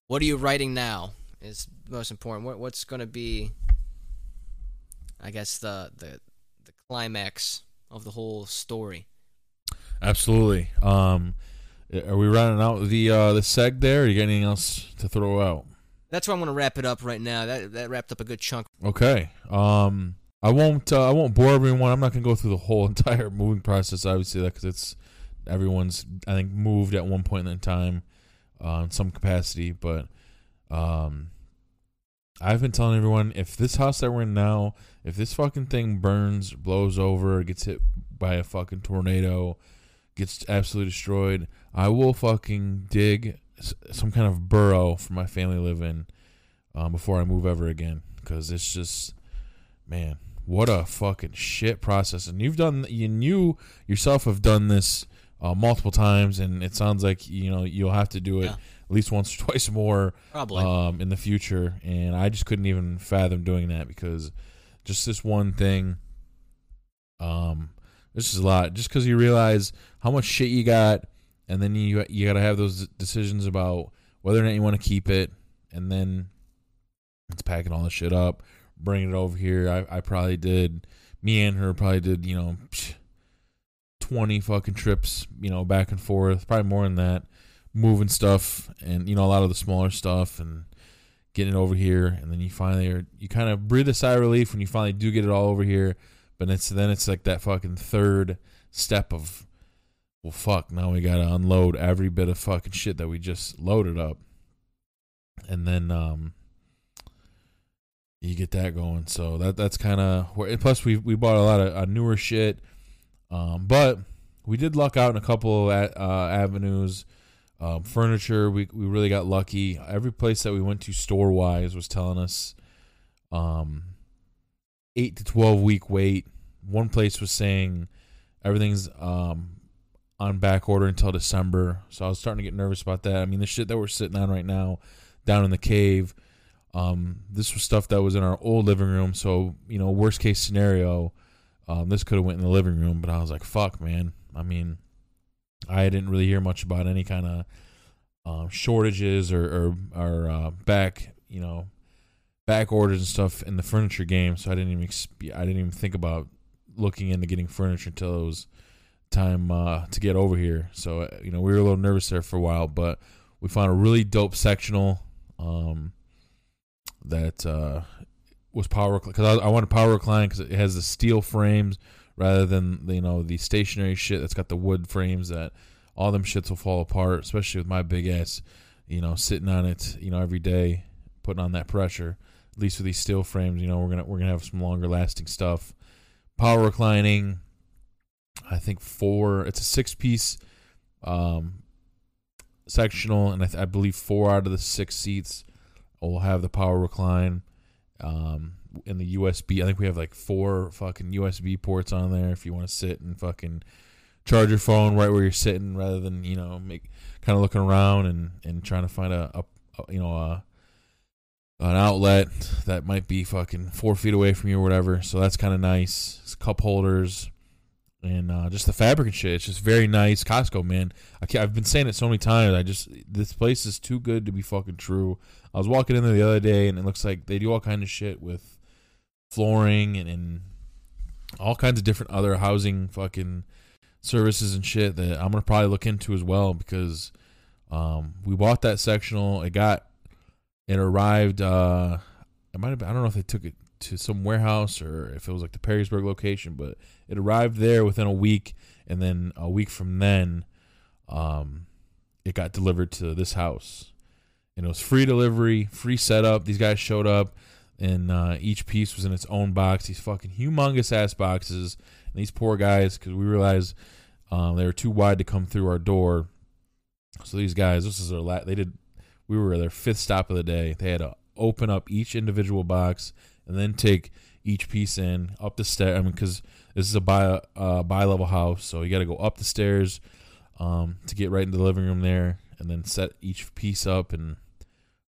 [SPEAKER 3] what are you writing now is most important. What what's going to be, I guess the the the climax of the whole story.
[SPEAKER 2] Absolutely. Um, are we running out the uh, the seg there? You got anything else to throw out?
[SPEAKER 3] That's where I'm going to wrap it up right now. That that wrapped up a good chunk.
[SPEAKER 2] Okay. Um, I won't. Uh, I won't bore everyone. I'm not gonna go through the whole entire moving process. Obviously, because it's everyone's. I think moved at one point in time, uh, in some capacity. But um, I've been telling everyone if this house that we're in now, if this fucking thing burns, blows over, gets hit by a fucking tornado, gets absolutely destroyed, I will fucking dig some kind of burrow for my family to live in um, before I move ever again. Because it's just, man, what a fucking shit process. And you've done, you, you yourself have done this uh, multiple times, and it sounds like you know you'll have to do it
[SPEAKER 3] Yeah.
[SPEAKER 2] at least once or twice more
[SPEAKER 3] Probably.
[SPEAKER 2] um, in the future. And I just couldn't even fathom doing that because just this one thing, um, this is a lot. Just because you realize how much shit you got, and then you you got to have those decisions about whether or not you want to keep it, and then it's packing all the shit up, bringing it over here. I I probably did. Me and her probably did. You know. 20 fucking trips, you know, back and forth, probably more than that, moving stuff and, you know, a lot of the smaller stuff and getting it over here. And then you finally are, you kind of breathe a sigh of relief when you finally do get it all over here. But it's, then it's like that fucking third step of, well, fuck, now we got to unload every bit of fucking shit that we just loaded up. And then, um, you get that going. So that that's kind of where. Plus, we we bought a lot of uh, newer shit. Um, but we did luck out in a couple of uh, avenues. Um, furniture, we we really got lucky. Every place that we went to store wise was telling us um, eight to twelve week wait. One place was saying everything's um, on back order until December. So I was starting to get nervous about that. I mean, the shit that we're sitting on right now down in the cave. Um, this was stuff that was in our old living room. So you know, worst case scenario, um, this could have went in the living room, but I was like, "Fuck, man." I mean, I didn't really hear much about any kind of um, shortages or or, or uh, back, you know, back orders and stuff in the furniture game. So I didn't even I didn't even think about looking into getting furniture until it was time uh, to get over here. So uh, you know we were a little nervous there for a while, but we found a really dope sectional um, that uh, was power because I, I wanted power recline because it has the steel frames rather than you know the stationary shit that's got the wood frames that all them shits will fall apart, especially with my big ass, you know, sitting on it, you know, every day, putting on that pressure. At least with these steel frames, you know, we're gonna we're gonna have some longer lasting stuff. Power reclining, I think four. It's a six piece um, sectional, and I, th- I believe four out of the six seats will have the power recline. Um, in the USB, I think we have like four fucking USB ports on there if you want to sit and fucking charge your phone right where you're sitting rather than you know make kind of looking around and and trying to find a, a, a you know a an outlet that might be fucking four feet away from you or whatever. So that's kind of nice. It's cup holders and uh, just the fabric and shit. It's just very nice. Costco, man. I have been saying it so many times. I just this place is too good to be fucking true. I was walking in there the other day and it looks like they do all kind of shit with flooring and, and all kinds of different other housing fucking services and shit that I'm gonna probably look into as well because um, we bought that sectional. It got it arrived. Uh, it might have. Been, I don't know if they took it to some warehouse or if it was like the Perrysburg location, but it arrived there within a week, and then a week from then, um, it got delivered to this house, and it was free delivery, free setup. These guys showed up, and uh, each piece was in its own box. These fucking humongous ass boxes, and these poor guys, because we realized um, they were too wide to come through our door. So these guys, this is their la- they did. We were their fifth stop of the day. They had to open up each individual box and then take each piece in up the stair. I mean, because this is a bi uh, bi level house, so you got to go up the stairs um, to get right into the living room there, and then set each piece up. And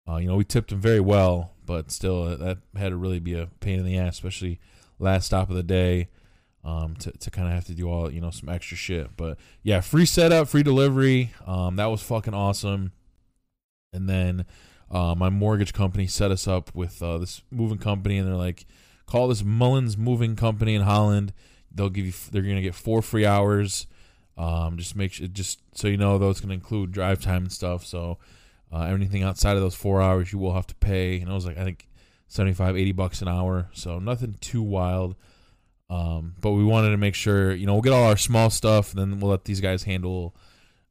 [SPEAKER 2] uh, you know, we tipped them very well, but still, uh, that had to really be a pain in the ass, especially last stop of the day. Um, to, to kind of have to do all you know some extra shit, but yeah, free setup, free delivery. Um, that was fucking awesome. And then uh, my mortgage company set us up with uh, this moving company, and they're like, call this Mullins Moving Company in Holland. They'll give you, they're gonna get four free hours. Um, just make sure, just so you know, those gonna include drive time and stuff. So uh, anything outside of those four hours, you will have to pay. And I was like, I think 75, 80 bucks an hour. So nothing too wild. Um, but we wanted to make sure, you know, we'll get all our small stuff, and then we'll let these guys handle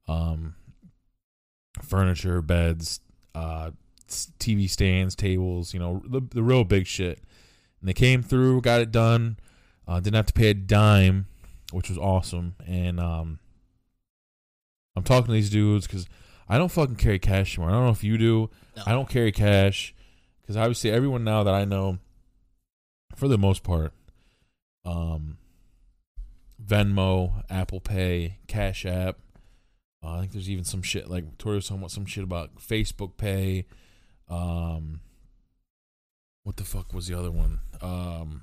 [SPEAKER 2] um, furniture, beds, uh, TV stands, tables, you know, the, the real big shit. And they came through, got it done. Uh, didn't have to pay a dime, which was awesome. And um, I'm talking to these dudes because I don't fucking carry cash anymore. I don't know if you do.
[SPEAKER 3] No.
[SPEAKER 2] I don't carry cash because obviously everyone now that I know, for the most part, um, Venmo, Apple Pay, Cash App. Uh, I think there's even some shit like Tori was talking some shit about Facebook Pay. Um, what the fuck was the other one? Um,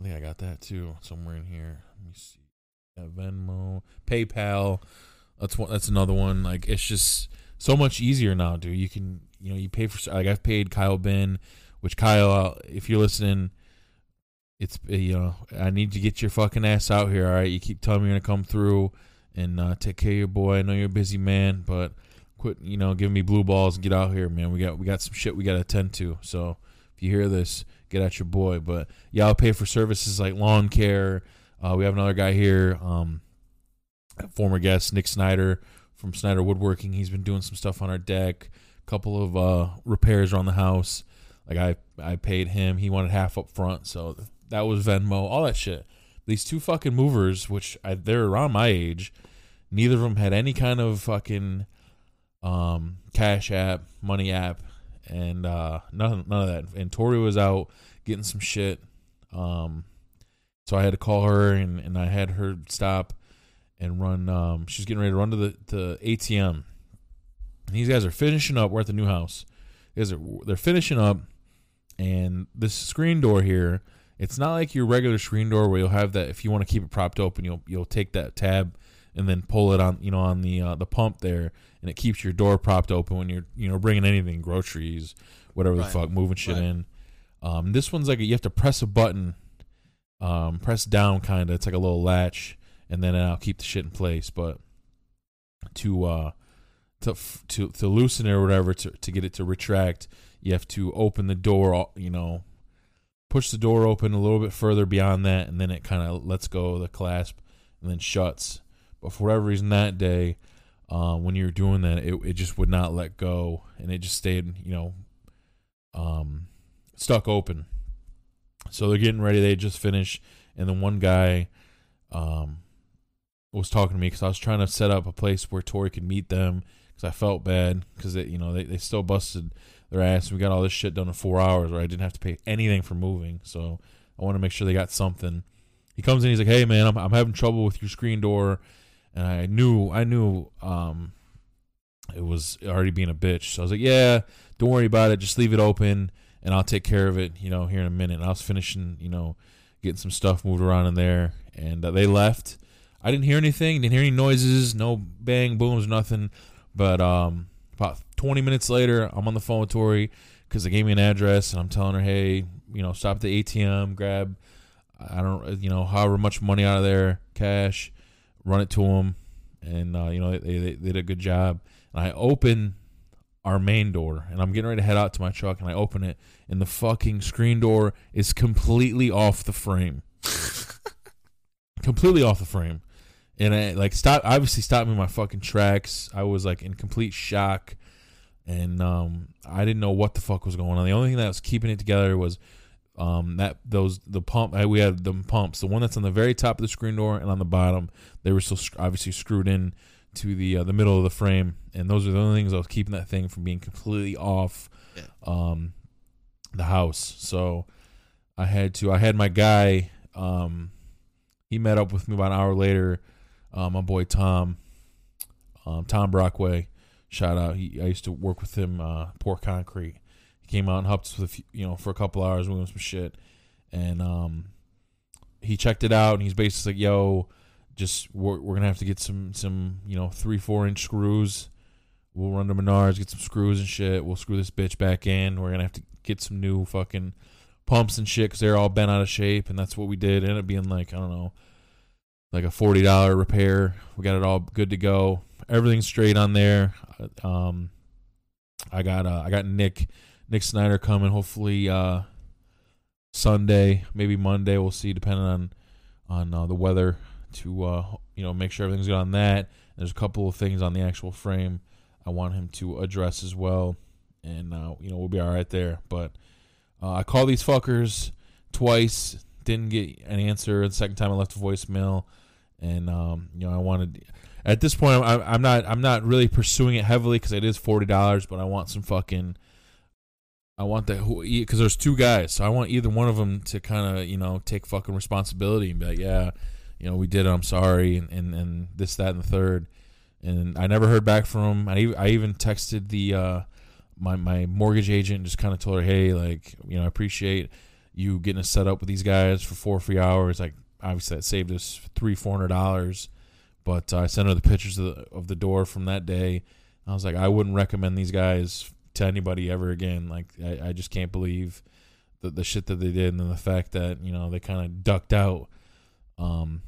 [SPEAKER 2] I think I got that too somewhere in here. Let me see. Yeah, Venmo, PayPal. That's one. That's another one. Like it's just so much easier now, dude. You can you know you pay for like I've paid Kyle Ben, which Kyle, if you're listening, it's you know I need to get your fucking ass out here. All right, you keep telling me you're gonna come through and uh, take care of your boy. I know you're a busy man, but quit you know giving me blue balls and get out here, man. We got we got some shit we got to attend to. So if you hear this, get at your boy. But yeah, I'll pay for services like lawn care. Uh, we have another guy here, um, former guest Nick Snyder from Snyder Woodworking. He's been doing some stuff on our deck. A couple of uh, repairs around the house. Like I I paid him. He wanted half up front, so that was Venmo. All that shit. These two fucking movers, which I, they're around my age, neither of them had any kind of fucking um, Cash App, Money App, and uh, none none of that. And Tori was out getting some shit, um, so I had to call her and, and I had her stop and run. Um, she's getting ready to run to the the ATM. And these guys are finishing up. We're at the new house. Are they're finishing up, and this screen door here. It's not like your regular screen door where you'll have that. If you want to keep it propped open, you'll you'll take that tab and then pull it on you know on the uh, the pump there, and it keeps your door propped open when you're you know bringing anything, groceries, whatever the fuck, moving shit
[SPEAKER 3] Right.
[SPEAKER 2] in. Um, this one's like you have to press a button, um, press down kind of. It's like a little latch, and then I'll keep the shit in place. But to uh, to to to loosen it or whatever to to get it to retract, you have to open the door. You know, push the door open a little bit further beyond that, and then it kind of lets go of the clasp and then shuts. But for whatever reason, that day, uh, when you were doing that, it it just would not let go, and it just stayed, you know, um, stuck open. So they're getting ready. They just finished, and then one guy, um, was talking to me because I was trying to set up a place where Tori could meet them because I felt bad because you know they, they still busted their ass. We got all this shit done in four hours where I didn't have to pay anything for moving. So I want to make sure they got something. He comes in, he's like, "Hey man, I'm I'm having trouble with your screen door," and I knew I knew um it was already being a bitch. So I was like, "Yeah, don't worry about it. Just leave it open, and I'll take care of it. You know, here in a minute." And I was finishing, you know, getting some stuff moved around in there, and uh, they left. I didn't hear anything, didn't hear any noises, no bang booms, nothing. But um, about 20 minutes later, I'm on the phone with Tori because they gave me an address, and I'm telling her, hey, you know, stop at the ATM, grab, I don't, you know, however much money out of there, cash, run it to them, and uh, you know, they, they, they did a good job. And I open our main door, and I'm getting ready to head out to my truck, and I open it, and the fucking screen door is completely off the frame. completely off the frame and I like stop obviously stopped me in my fucking tracks. I was like in complete shock, and um, I didn't know what the fuck was going on. The only thing that was keeping it together was um, that those the pump uh, we had the pumps, the one that's on the very top of the screen door and on the bottom, they were still obviously screwed in to the uh, the middle of the frame, and those are the only things I was keeping that thing from being completely off
[SPEAKER 3] Yeah.
[SPEAKER 2] um, the house. So I had to I had my guy. Um, he met up with me about an hour later uh, my boy Tom, um, Tom Brockway, shout out. He I used to work with him. Uh, Pour Concrete. Came out and helped us with you know for a couple hours We doing some shit, and um, he checked it out and he's basically like, "Yo, just we're, we're gonna have to get some some you know three four inch screws. We'll run to Menards, get some screws and shit. We'll screw this bitch back in. We're gonna have to get some new fucking pumps and shit because they're all bent out of shape, and that's what we did. It ended up being like I don't know like a forty dollar repair. We got it all good to go. Everything's straight on there. Um, I got uh, I got Nick Nick Snyder coming. Hopefully uh, Sunday, maybe Monday. We'll see, depending on on uh, the weather. To uh, you know, make sure everything's good on that. There's a couple of things on the actual frame I want him to address as well, and uh, you know we'll be all right there. But uh, I called these fuckers twice, didn't get an answer. The second time I left a voicemail and um, you know I wanted at this point I'm, I'm not I'm not really pursuing it heavily because it is forty dollars, but I want some fucking I want that because there's two guys, so I want either one of them to kind of you know take fucking responsibility and be like, yeah, you know we did it, I'm sorry, and and, and this that and the third, and I never heard back from him. I I even texted the uh, my my mortgage agent, just kind of told her, hey, like you know I appreciate you getting us set up with these guys for four free hours, like obviously that saved us three four hundred dollars. But uh, I sent her the pictures of the, of the door from that day. I was like, I wouldn't recommend these guys to anybody ever again. Like, I, I just can't believe the the shit that they did, and the fact that you know they kind of ducked out. Um,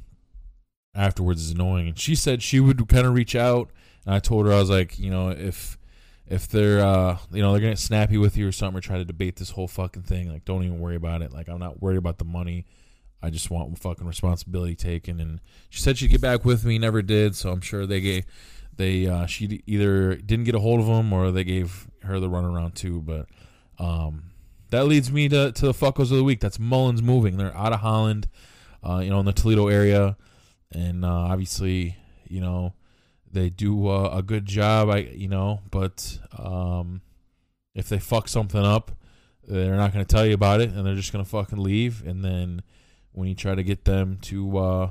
[SPEAKER 2] afterwards is annoying. And she said she would kind of reach out, and I told her I was like, you know, if if they're uh you know they're gonna get snappy with you or something or try to debate this whole fucking thing, like don't even worry about it. Like I'm not worried about the money. I just want fucking responsibility taken. And she said she'd get back with me, never did. So I'm sure they gave they uh, she either didn't get a hold of him or they gave her the runaround too. But um, that leads me to to the fuckos of the week. That's Mullins moving. They're out of Holland, uh, you know, in the Toledo area, and uh, obviously, you know, they do uh, a good job. I you know, but um, if they fuck something up, they're not going to tell you about it, and they're just going to fucking leave, and then when you try to get them to, uh,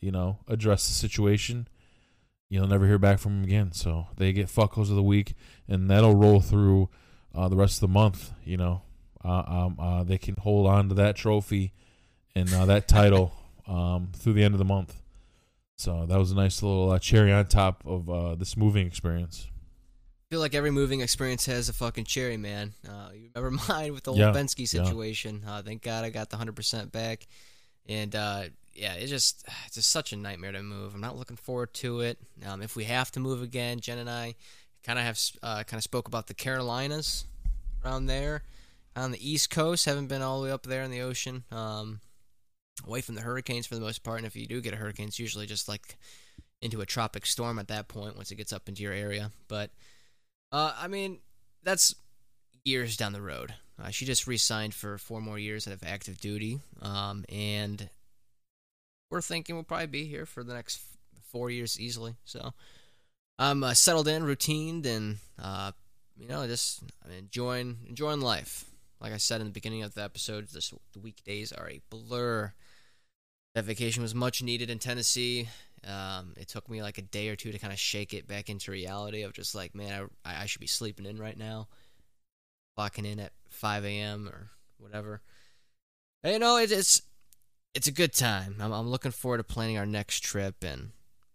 [SPEAKER 2] you know, address the situation, you'll never hear back from them again. So they get fuckos of the week, and that'll roll through uh, the rest of the month. You know, uh, um, uh, they can hold on to that trophy and uh, that title um, through the end of the month. So that was a nice little uh, cherry on top of uh, this moving experience.
[SPEAKER 3] I feel like every moving experience has a fucking cherry, man. Uh, you remember mine with the
[SPEAKER 2] Yeah,
[SPEAKER 3] Bensky
[SPEAKER 2] yeah.
[SPEAKER 3] situation. Uh, thank God I got the hundred percent back, and uh, yeah, it's just it's just such a nightmare to move. I'm not looking forward to it. Um, if we have to move again, Jen and I kind of have uh, kind of spoke about the Carolinas around there on the East Coast. Haven't been all the way up there in the ocean, um, away from the hurricanes for the most part. And if you do get a hurricane, it's usually just like into a tropic storm at that point once it gets up into your area. But uh, I mean, that's years down the road. Uh, she just re-signed for four more years out of active duty, um, and we're thinking we'll probably be here for the next four years easily. So I'm uh, settled in, routined, and uh, you know, just enjoying enjoying life. Like I said in the beginning of the episode, this, the weekdays are a blur. That vacation was much needed in Tennessee. Um, it took me like a day or two to kind of shake it back into reality of just like, man, I, I should be sleeping in right now, clocking in at 5 a.m. or whatever. And, you know, it, it's it's a good time. I'm, I'm looking forward to planning our next trip and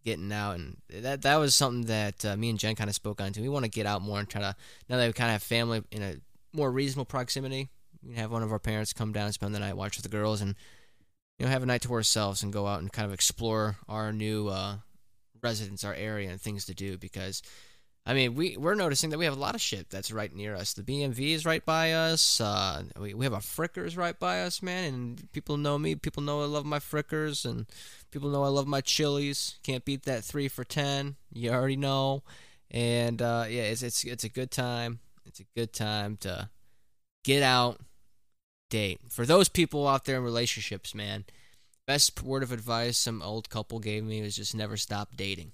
[SPEAKER 3] getting out, and that that was something that uh, me and Jen kind of spoke on too. We want to get out more and try to now that we kind of have family in a more reasonable proximity. We have one of our parents come down and spend the night, watch with the girls, and you know have a night to ourselves and go out and kind of explore our new uh, residence, our area, and things to do because I mean, we we're noticing that we have a lot of shit that's right near us. The BMV is right by us. Uh, we we have a Fricker's right by us, man. And people know me. People know I love my Fricker's, and people know I love my Chili's. Can't beat that three for ten. You already know. And uh, yeah, it's it's it's a good time. It's a good time to get out, date. For those people out there in relationships, man, best word of advice some old couple gave me was just never stop dating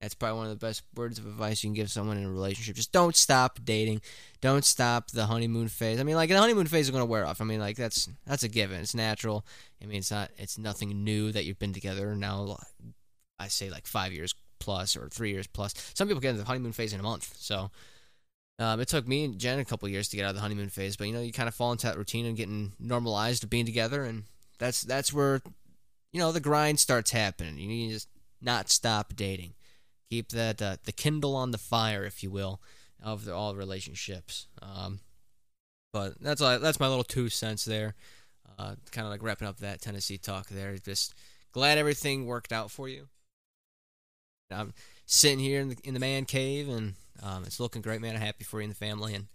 [SPEAKER 3] that's probably one of the best words of advice you can give someone in a relationship. Just don't stop dating. Don't stop the honeymoon phase. I mean, like the honeymoon phase is going to wear off. I mean, like that's that's a given. It's natural. I mean, it's not. It's nothing new that you've been together now. I say like five years plus or three years plus. Some people get into the honeymoon phase in a month. So um, it took me and Jen a couple years to get out of the honeymoon phase. But you know, you kind of fall into that routine and getting normalized of being together, and that's that's where you know the grind starts happening. You need to just not stop dating keep that uh, the kindle on the fire, if you will, of the, all relationships. Um, but that's all, that's my little two cents there. Uh, kind of like wrapping up that Tennessee talk there. Just glad everything worked out for you. I'm sitting here in the, in the man cave, and um, it's looking great, man. I'm happy for you and the family. And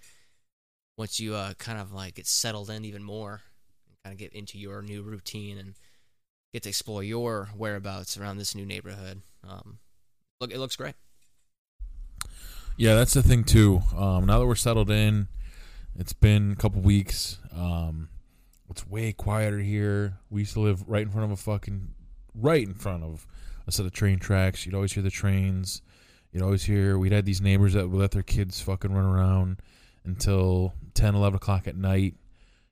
[SPEAKER 3] once you uh, kind of like get settled in even more, and kind of get into your new routine and get to explore your whereabouts around this new neighborhood, um, look, it looks great.
[SPEAKER 2] Yeah, that's the thing too. Um, now that we're settled in, it's been a couple weeks. Um, it's way quieter here. We used to live right in front of a fucking, right in front of a set of train tracks. You'd always hear the trains. You'd always hear. We'd had these neighbors that would let their kids fucking run around until 10, 11 o'clock at night.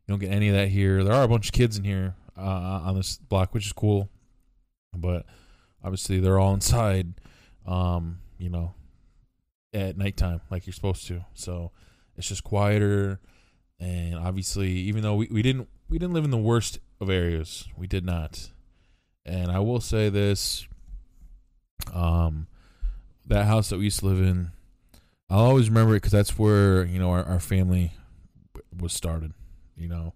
[SPEAKER 2] You don't get any of that here. There are a bunch of kids in here uh, on this block, which is cool, but obviously they're all inside um, you know, at nighttime like you're supposed to. So it's just quieter and obviously even though we, we didn't we didn't live in the worst of areas. We did not. And I will say this um that house that we used to live in I'll always remember it because that's where you know our, our family was started. You know,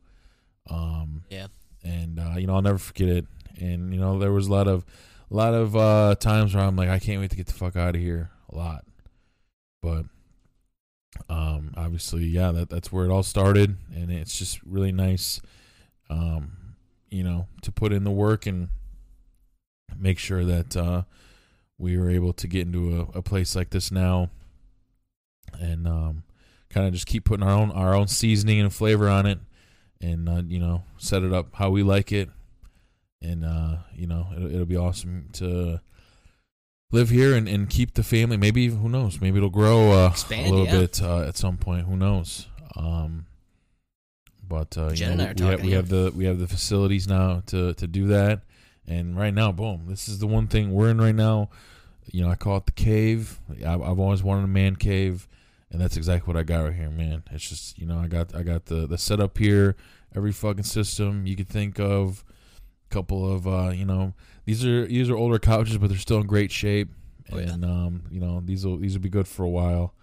[SPEAKER 2] um,
[SPEAKER 3] yeah,
[SPEAKER 2] and uh, you know I'll never forget it. And you know there was a lot of a lot of uh, times where I'm like, I can't wait to get the fuck out of here. A lot, but um, obviously, yeah, that that's where it all started, and it's just really nice, um, you know, to put in the work and make sure that uh, we were able to get into a, a place like this now, and um, kind of just keep putting our own our own seasoning and flavor on it, and uh, you know, set it up how we like it and uh, you know it'll, it'll, be awesome to live here and, and keep the family. Maybe who knows? Maybe it'll grow uh,
[SPEAKER 3] Expand,
[SPEAKER 2] a little
[SPEAKER 3] yeah.
[SPEAKER 2] bit uh, at some point. Who knows? Um, but uh, you know,
[SPEAKER 3] I
[SPEAKER 2] we,
[SPEAKER 3] talking,
[SPEAKER 2] we have the we have the facilities now to to do that. And right now, boom! This is the one thing we're in right now. You know, I call it the cave. I, I've always wanted a man cave, and that's exactly what I got right here, man. It's just you know, I got I got the the setup here, every fucking system you could think of couple of uh, you know these are these are older couches, but they're still in great shape,
[SPEAKER 3] Oh, yeah.
[SPEAKER 2] and um, you know these will these will be good for a while.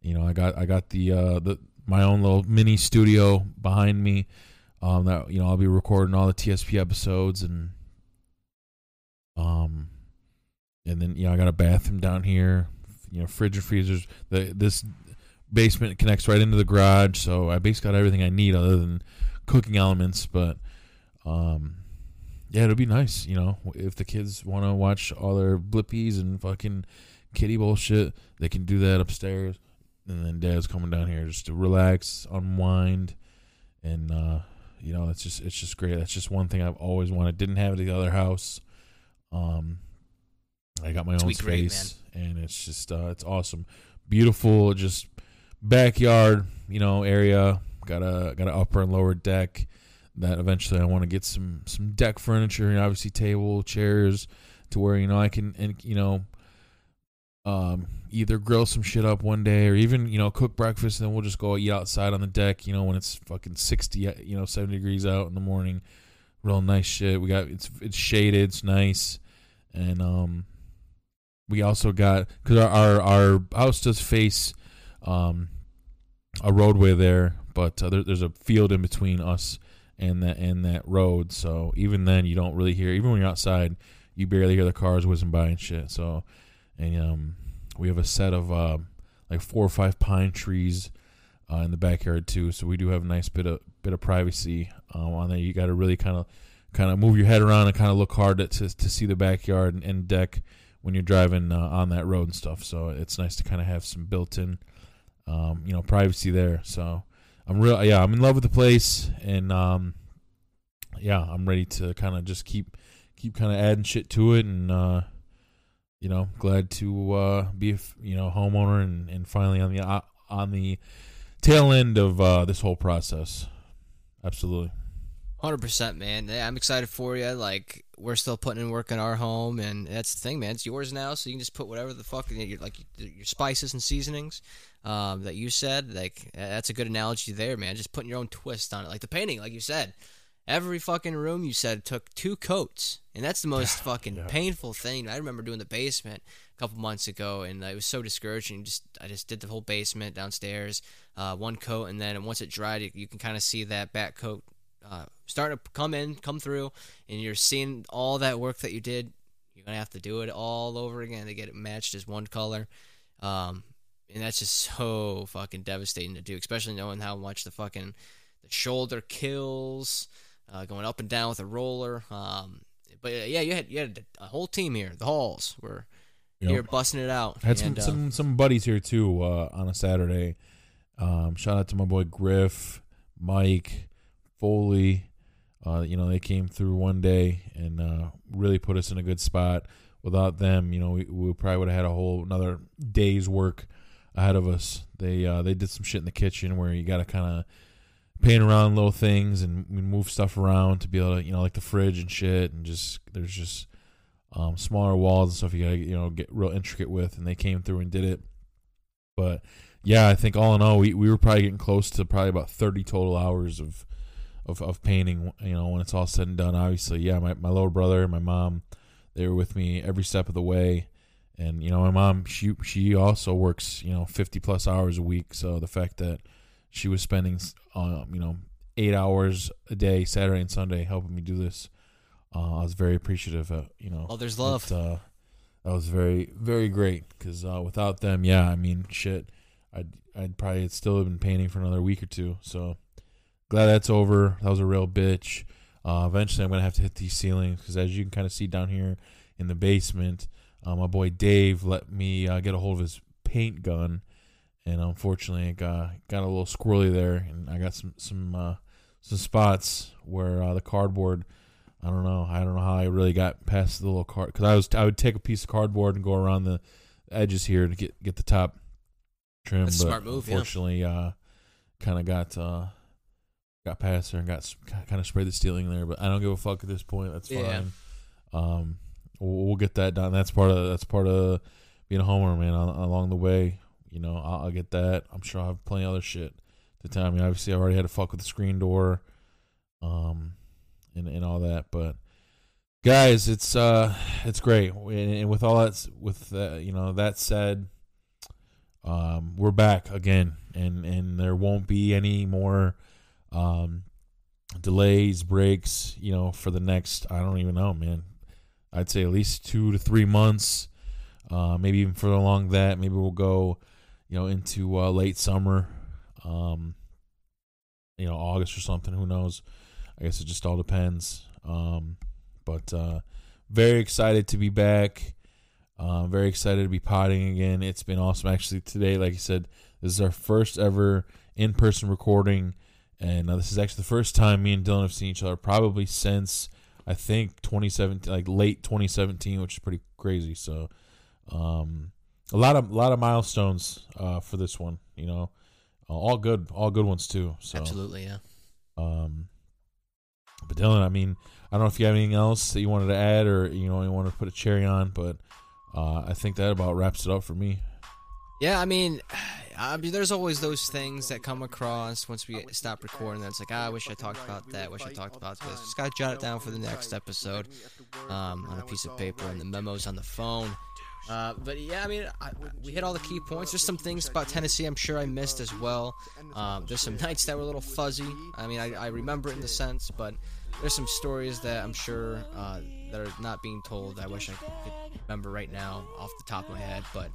[SPEAKER 2] You know, I got I got the uh, the my own little mini studio behind me. Um, that you know I'll be recording all the TSP episodes and um, and then you know I got a bathroom down here, you know fridge and freezers. The this basement connects right into the garage, so I basically got everything I need other than cooking elements. But um, yeah, it'll be nice, you know, if the kids want to watch all their blippies and fucking kitty bullshit, they can do that upstairs. And then dad's coming down here just to relax, unwind, and uh, you know, it's just it's just great. That's just one thing I've always wanted. Didn't have it at the other house. Um, I got my own
[SPEAKER 3] Sweet great,
[SPEAKER 2] space, and it's just uh, it's awesome, beautiful, just backyard, you know, area. Got a got an upper and lower deck. That eventually I want to get some some deck furniture and obviously table chairs to where you know I can and you know um either grill some shit up one day or even you know cook breakfast and then we'll just go eat outside on the deck you know when it's fucking 60 you know 70 degrees out in the morning. Real nice shit. We got it's it's shaded it's nice. And um we also got because our, our our house does face um a roadway there but uh, there, there's a field in between us and that and that road so even then you don't really hear even when you're outside you barely hear the cars whizzing by and shit so and um, we have a set of uh, like four or five pine trees uh, in the backyard too. So we do have a nice bit of bit of privacy um, on there. You got to really kind of kind of move your head around and kind of look hard to to see the backyard and, and deck when you're driving uh, on that road and stuff. So it's nice to kind of have some built-in, um, you know, privacy there. So I'm real, yeah, I'm in love with the place, and um, yeah, I'm ready to kind of just keep keep kind of adding shit to it and uh, you know, glad to uh, be a you know homeowner and, and finally on the uh, on the tail end of uh, this whole process. Absolutely.
[SPEAKER 3] Hundred percent, man. I'm excited for you. Like we're still putting in work in our home, and that's the thing, man. It's yours now, so you can just put whatever the fuck your like your spices and seasonings um, that you said. Like that's a good analogy there, man. Just putting your own twist on it, like the painting, like you said. Every fucking room you said took two coats, and that's the most fucking
[SPEAKER 2] Yeah.
[SPEAKER 3] painful thing. I remember doing the basement a couple months ago, and it was so discouraging. Just I just did the whole basement downstairs, uh, one coat, and then once it dried, you, you can kind of see that back coat uh, starting to come in, come through, and you're seeing all that work that you did. You're gonna have to do it all over again to get it matched as one color. Um, and that's just so fucking devastating to do, especially knowing how much the fucking the shoulder kills, uh, going up and down with a roller. Um, but uh, yeah, you had you had a whole team here. The halls were
[SPEAKER 2] Yep.
[SPEAKER 3] here busting it out.
[SPEAKER 2] I had some,
[SPEAKER 3] And, uh,
[SPEAKER 2] some some buddies here too uh, on a Saturday. Um, shout out to my boy Griff, Mike, Foley. Uh, you know they came through one day and uh, really put us in a good spot. Without them, you know we, we probably would have had a whole another day's work ahead of us. They uh, they did some shit in the kitchen where you got to kind of paint around little things and move stuff around to be able to you know like the fridge and shit and just there's just um, smaller walls and stuff you gotta you know get real intricate with, and they came through and did it. But yeah, I think all in all, we, we were probably getting close to probably about thirty total hours of of, of painting. You know, when it's all said and done, obviously, yeah, my my little brother and my mom, they were with me every step of the way. And you know, my mom, she she also works you know fifty plus hours a week. So the fact that she was spending um, you know eight hours a day, Saturday and Sunday, helping me do this. Uh, I was very appreciative. Of, you know,
[SPEAKER 3] Oh, there's love.
[SPEAKER 2] it, uh, that was very very great because uh, without them, yeah, I mean, shit, I'd I'd probably still have been painting for another week or two. So glad that's over. That was a real bitch. Uh, eventually, I'm gonna have to hit these ceilings because as you can kind of see down here in the basement, uh, my boy Dave let me uh, get a hold of his paint gun, and unfortunately, it got got a little squirrely there, and I got some some uh, some spots where uh, the cardboard. I don't know. I don't know how I really got past the little card because I was I would take a piece of cardboard and go around the edges here to get get the top trim.
[SPEAKER 3] That's a
[SPEAKER 2] but
[SPEAKER 3] smart move, yeah.
[SPEAKER 2] Unfortunately, uh, kind of got uh, got past there and got kind of sprayed the ceiling there. But I don't give a fuck at this point. That's
[SPEAKER 3] Yeah.
[SPEAKER 2] fine. Um, we'll, we'll get that done. That's part of that's part of being a homeowner, man. Al- Along the way, you know, I'll, I'll get that. I'm sure I'll have plenty of other shit to tell. I mean, obviously, I already had to fuck with the screen door, um, and and all that. But guys, it's uh, it's great. And, and with all that, with uh, you know that said, um, we're back again, and and there won't be any more, um, delays, breaks, you know, for the next, I don't even know, man. I'd say at least two to three months, uh, maybe even further along that. Maybe we'll go, you know, into uh, late summer, um, you know, August or something. Who knows? I guess it just all depends. Um, but uh, very excited to be back. Uh, very excited to be potting again. It's been awesome. Actually, today, like I said, this is our first ever in person recording. And uh, this is actually the first time me and Dylan have seen each other probably since I think 2017, like late 2017, which is pretty crazy. So, um, a lot of a lot of milestones uh, for this one. You know, uh, all good, all good ones too. So
[SPEAKER 3] Absolutely, yeah.
[SPEAKER 2] Um, but Dylan, I mean, I don't know if you have anything else that you wanted to add, or you know, you want to put a cherry on, but uh, I think that about wraps it up for me.
[SPEAKER 3] Yeah, I mean, I mean, there's always those things that come across once we stop recording. That's like, ah, I wish I talked about that. Wish I talked about this. Just gotta jot it down for the next episode um, on a piece of paper and the memos on the phone. Uh, but yeah, I mean, I, we hit all the key points. There's some things about Tennessee I'm sure I missed as well. Um, there's some nights that were a little fuzzy. I mean, I, I remember it in the sense, but there's some stories that I'm sure uh, that are not being told. I wish I could remember right now off the top of my head, but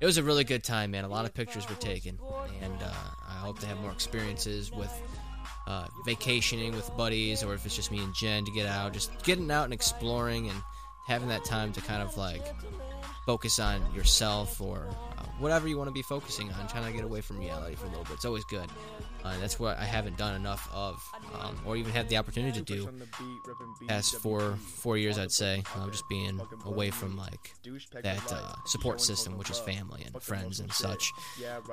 [SPEAKER 3] it was a really good time, man. A lot of pictures were taken, and uh, I hope to have more experiences with uh, vacationing with buddies, or if it's just me and Jen to get out, just getting out and exploring and having that time to kind of like focus on yourself or uh, whatever you want to be focusing on, trying to get away from reality for a little bit. It's always good. Uh, that's what I haven't done enough of, um, or even had the opportunity to do. Past four four years, I'd say, uh, just being away from like that uh, support system, which is family and friends and such,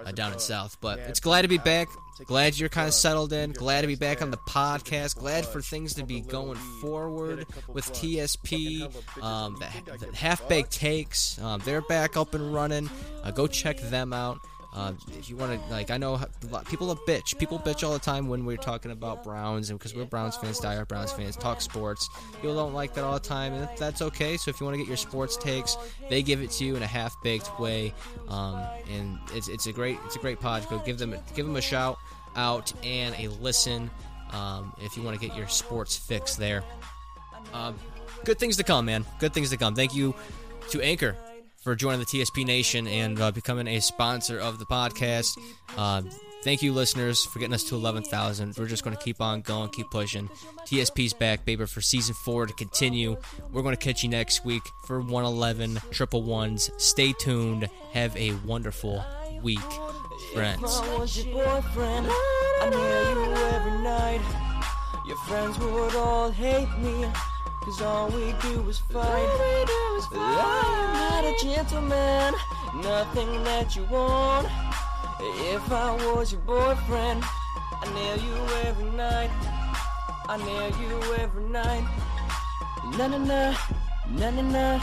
[SPEAKER 3] uh, down in South. But it's glad to be back. Glad you're kind of settled in. Glad to be back on the podcast. Glad for things to be going forward with TSP. Um, the, the half baked takes, um, they're back up and running. Uh, go check them out. Uh, if you want to, like, I know people are bitch. People bitch all the time when we're talking about Browns, and because we're Browns fans, die diehard Browns fans, talk sports. People don't like that all the time, and that's okay. So if you want to get your sports takes, they give it to you in a half baked way, um, and it's it's a great it's a great pod. Go give them give them a shout out and a listen um, if you want to get your sports fix there. Um, good things to come, man. Good things to come. Thank you to Anchor for joining the TSP Nation and uh, becoming a sponsor of the podcast. Uh, thank you, listeners, for getting us to 11,000. We're just going to keep on going, keep pushing. TSP's back, baby, for season four to continue. We're going to catch you next week for 111 triple ones. Stay tuned. Have a wonderful week, friends.
[SPEAKER 4] Your friends would all hate me, cause all we do is fight. But I am not a gentleman, nothing that you want. If I was your boyfriend, I nail you every night. I nail you every night. Na na na, na na na.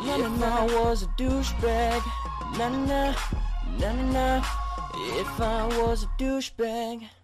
[SPEAKER 4] If I was a douchebag, na na na, na na na. If I was a douchebag.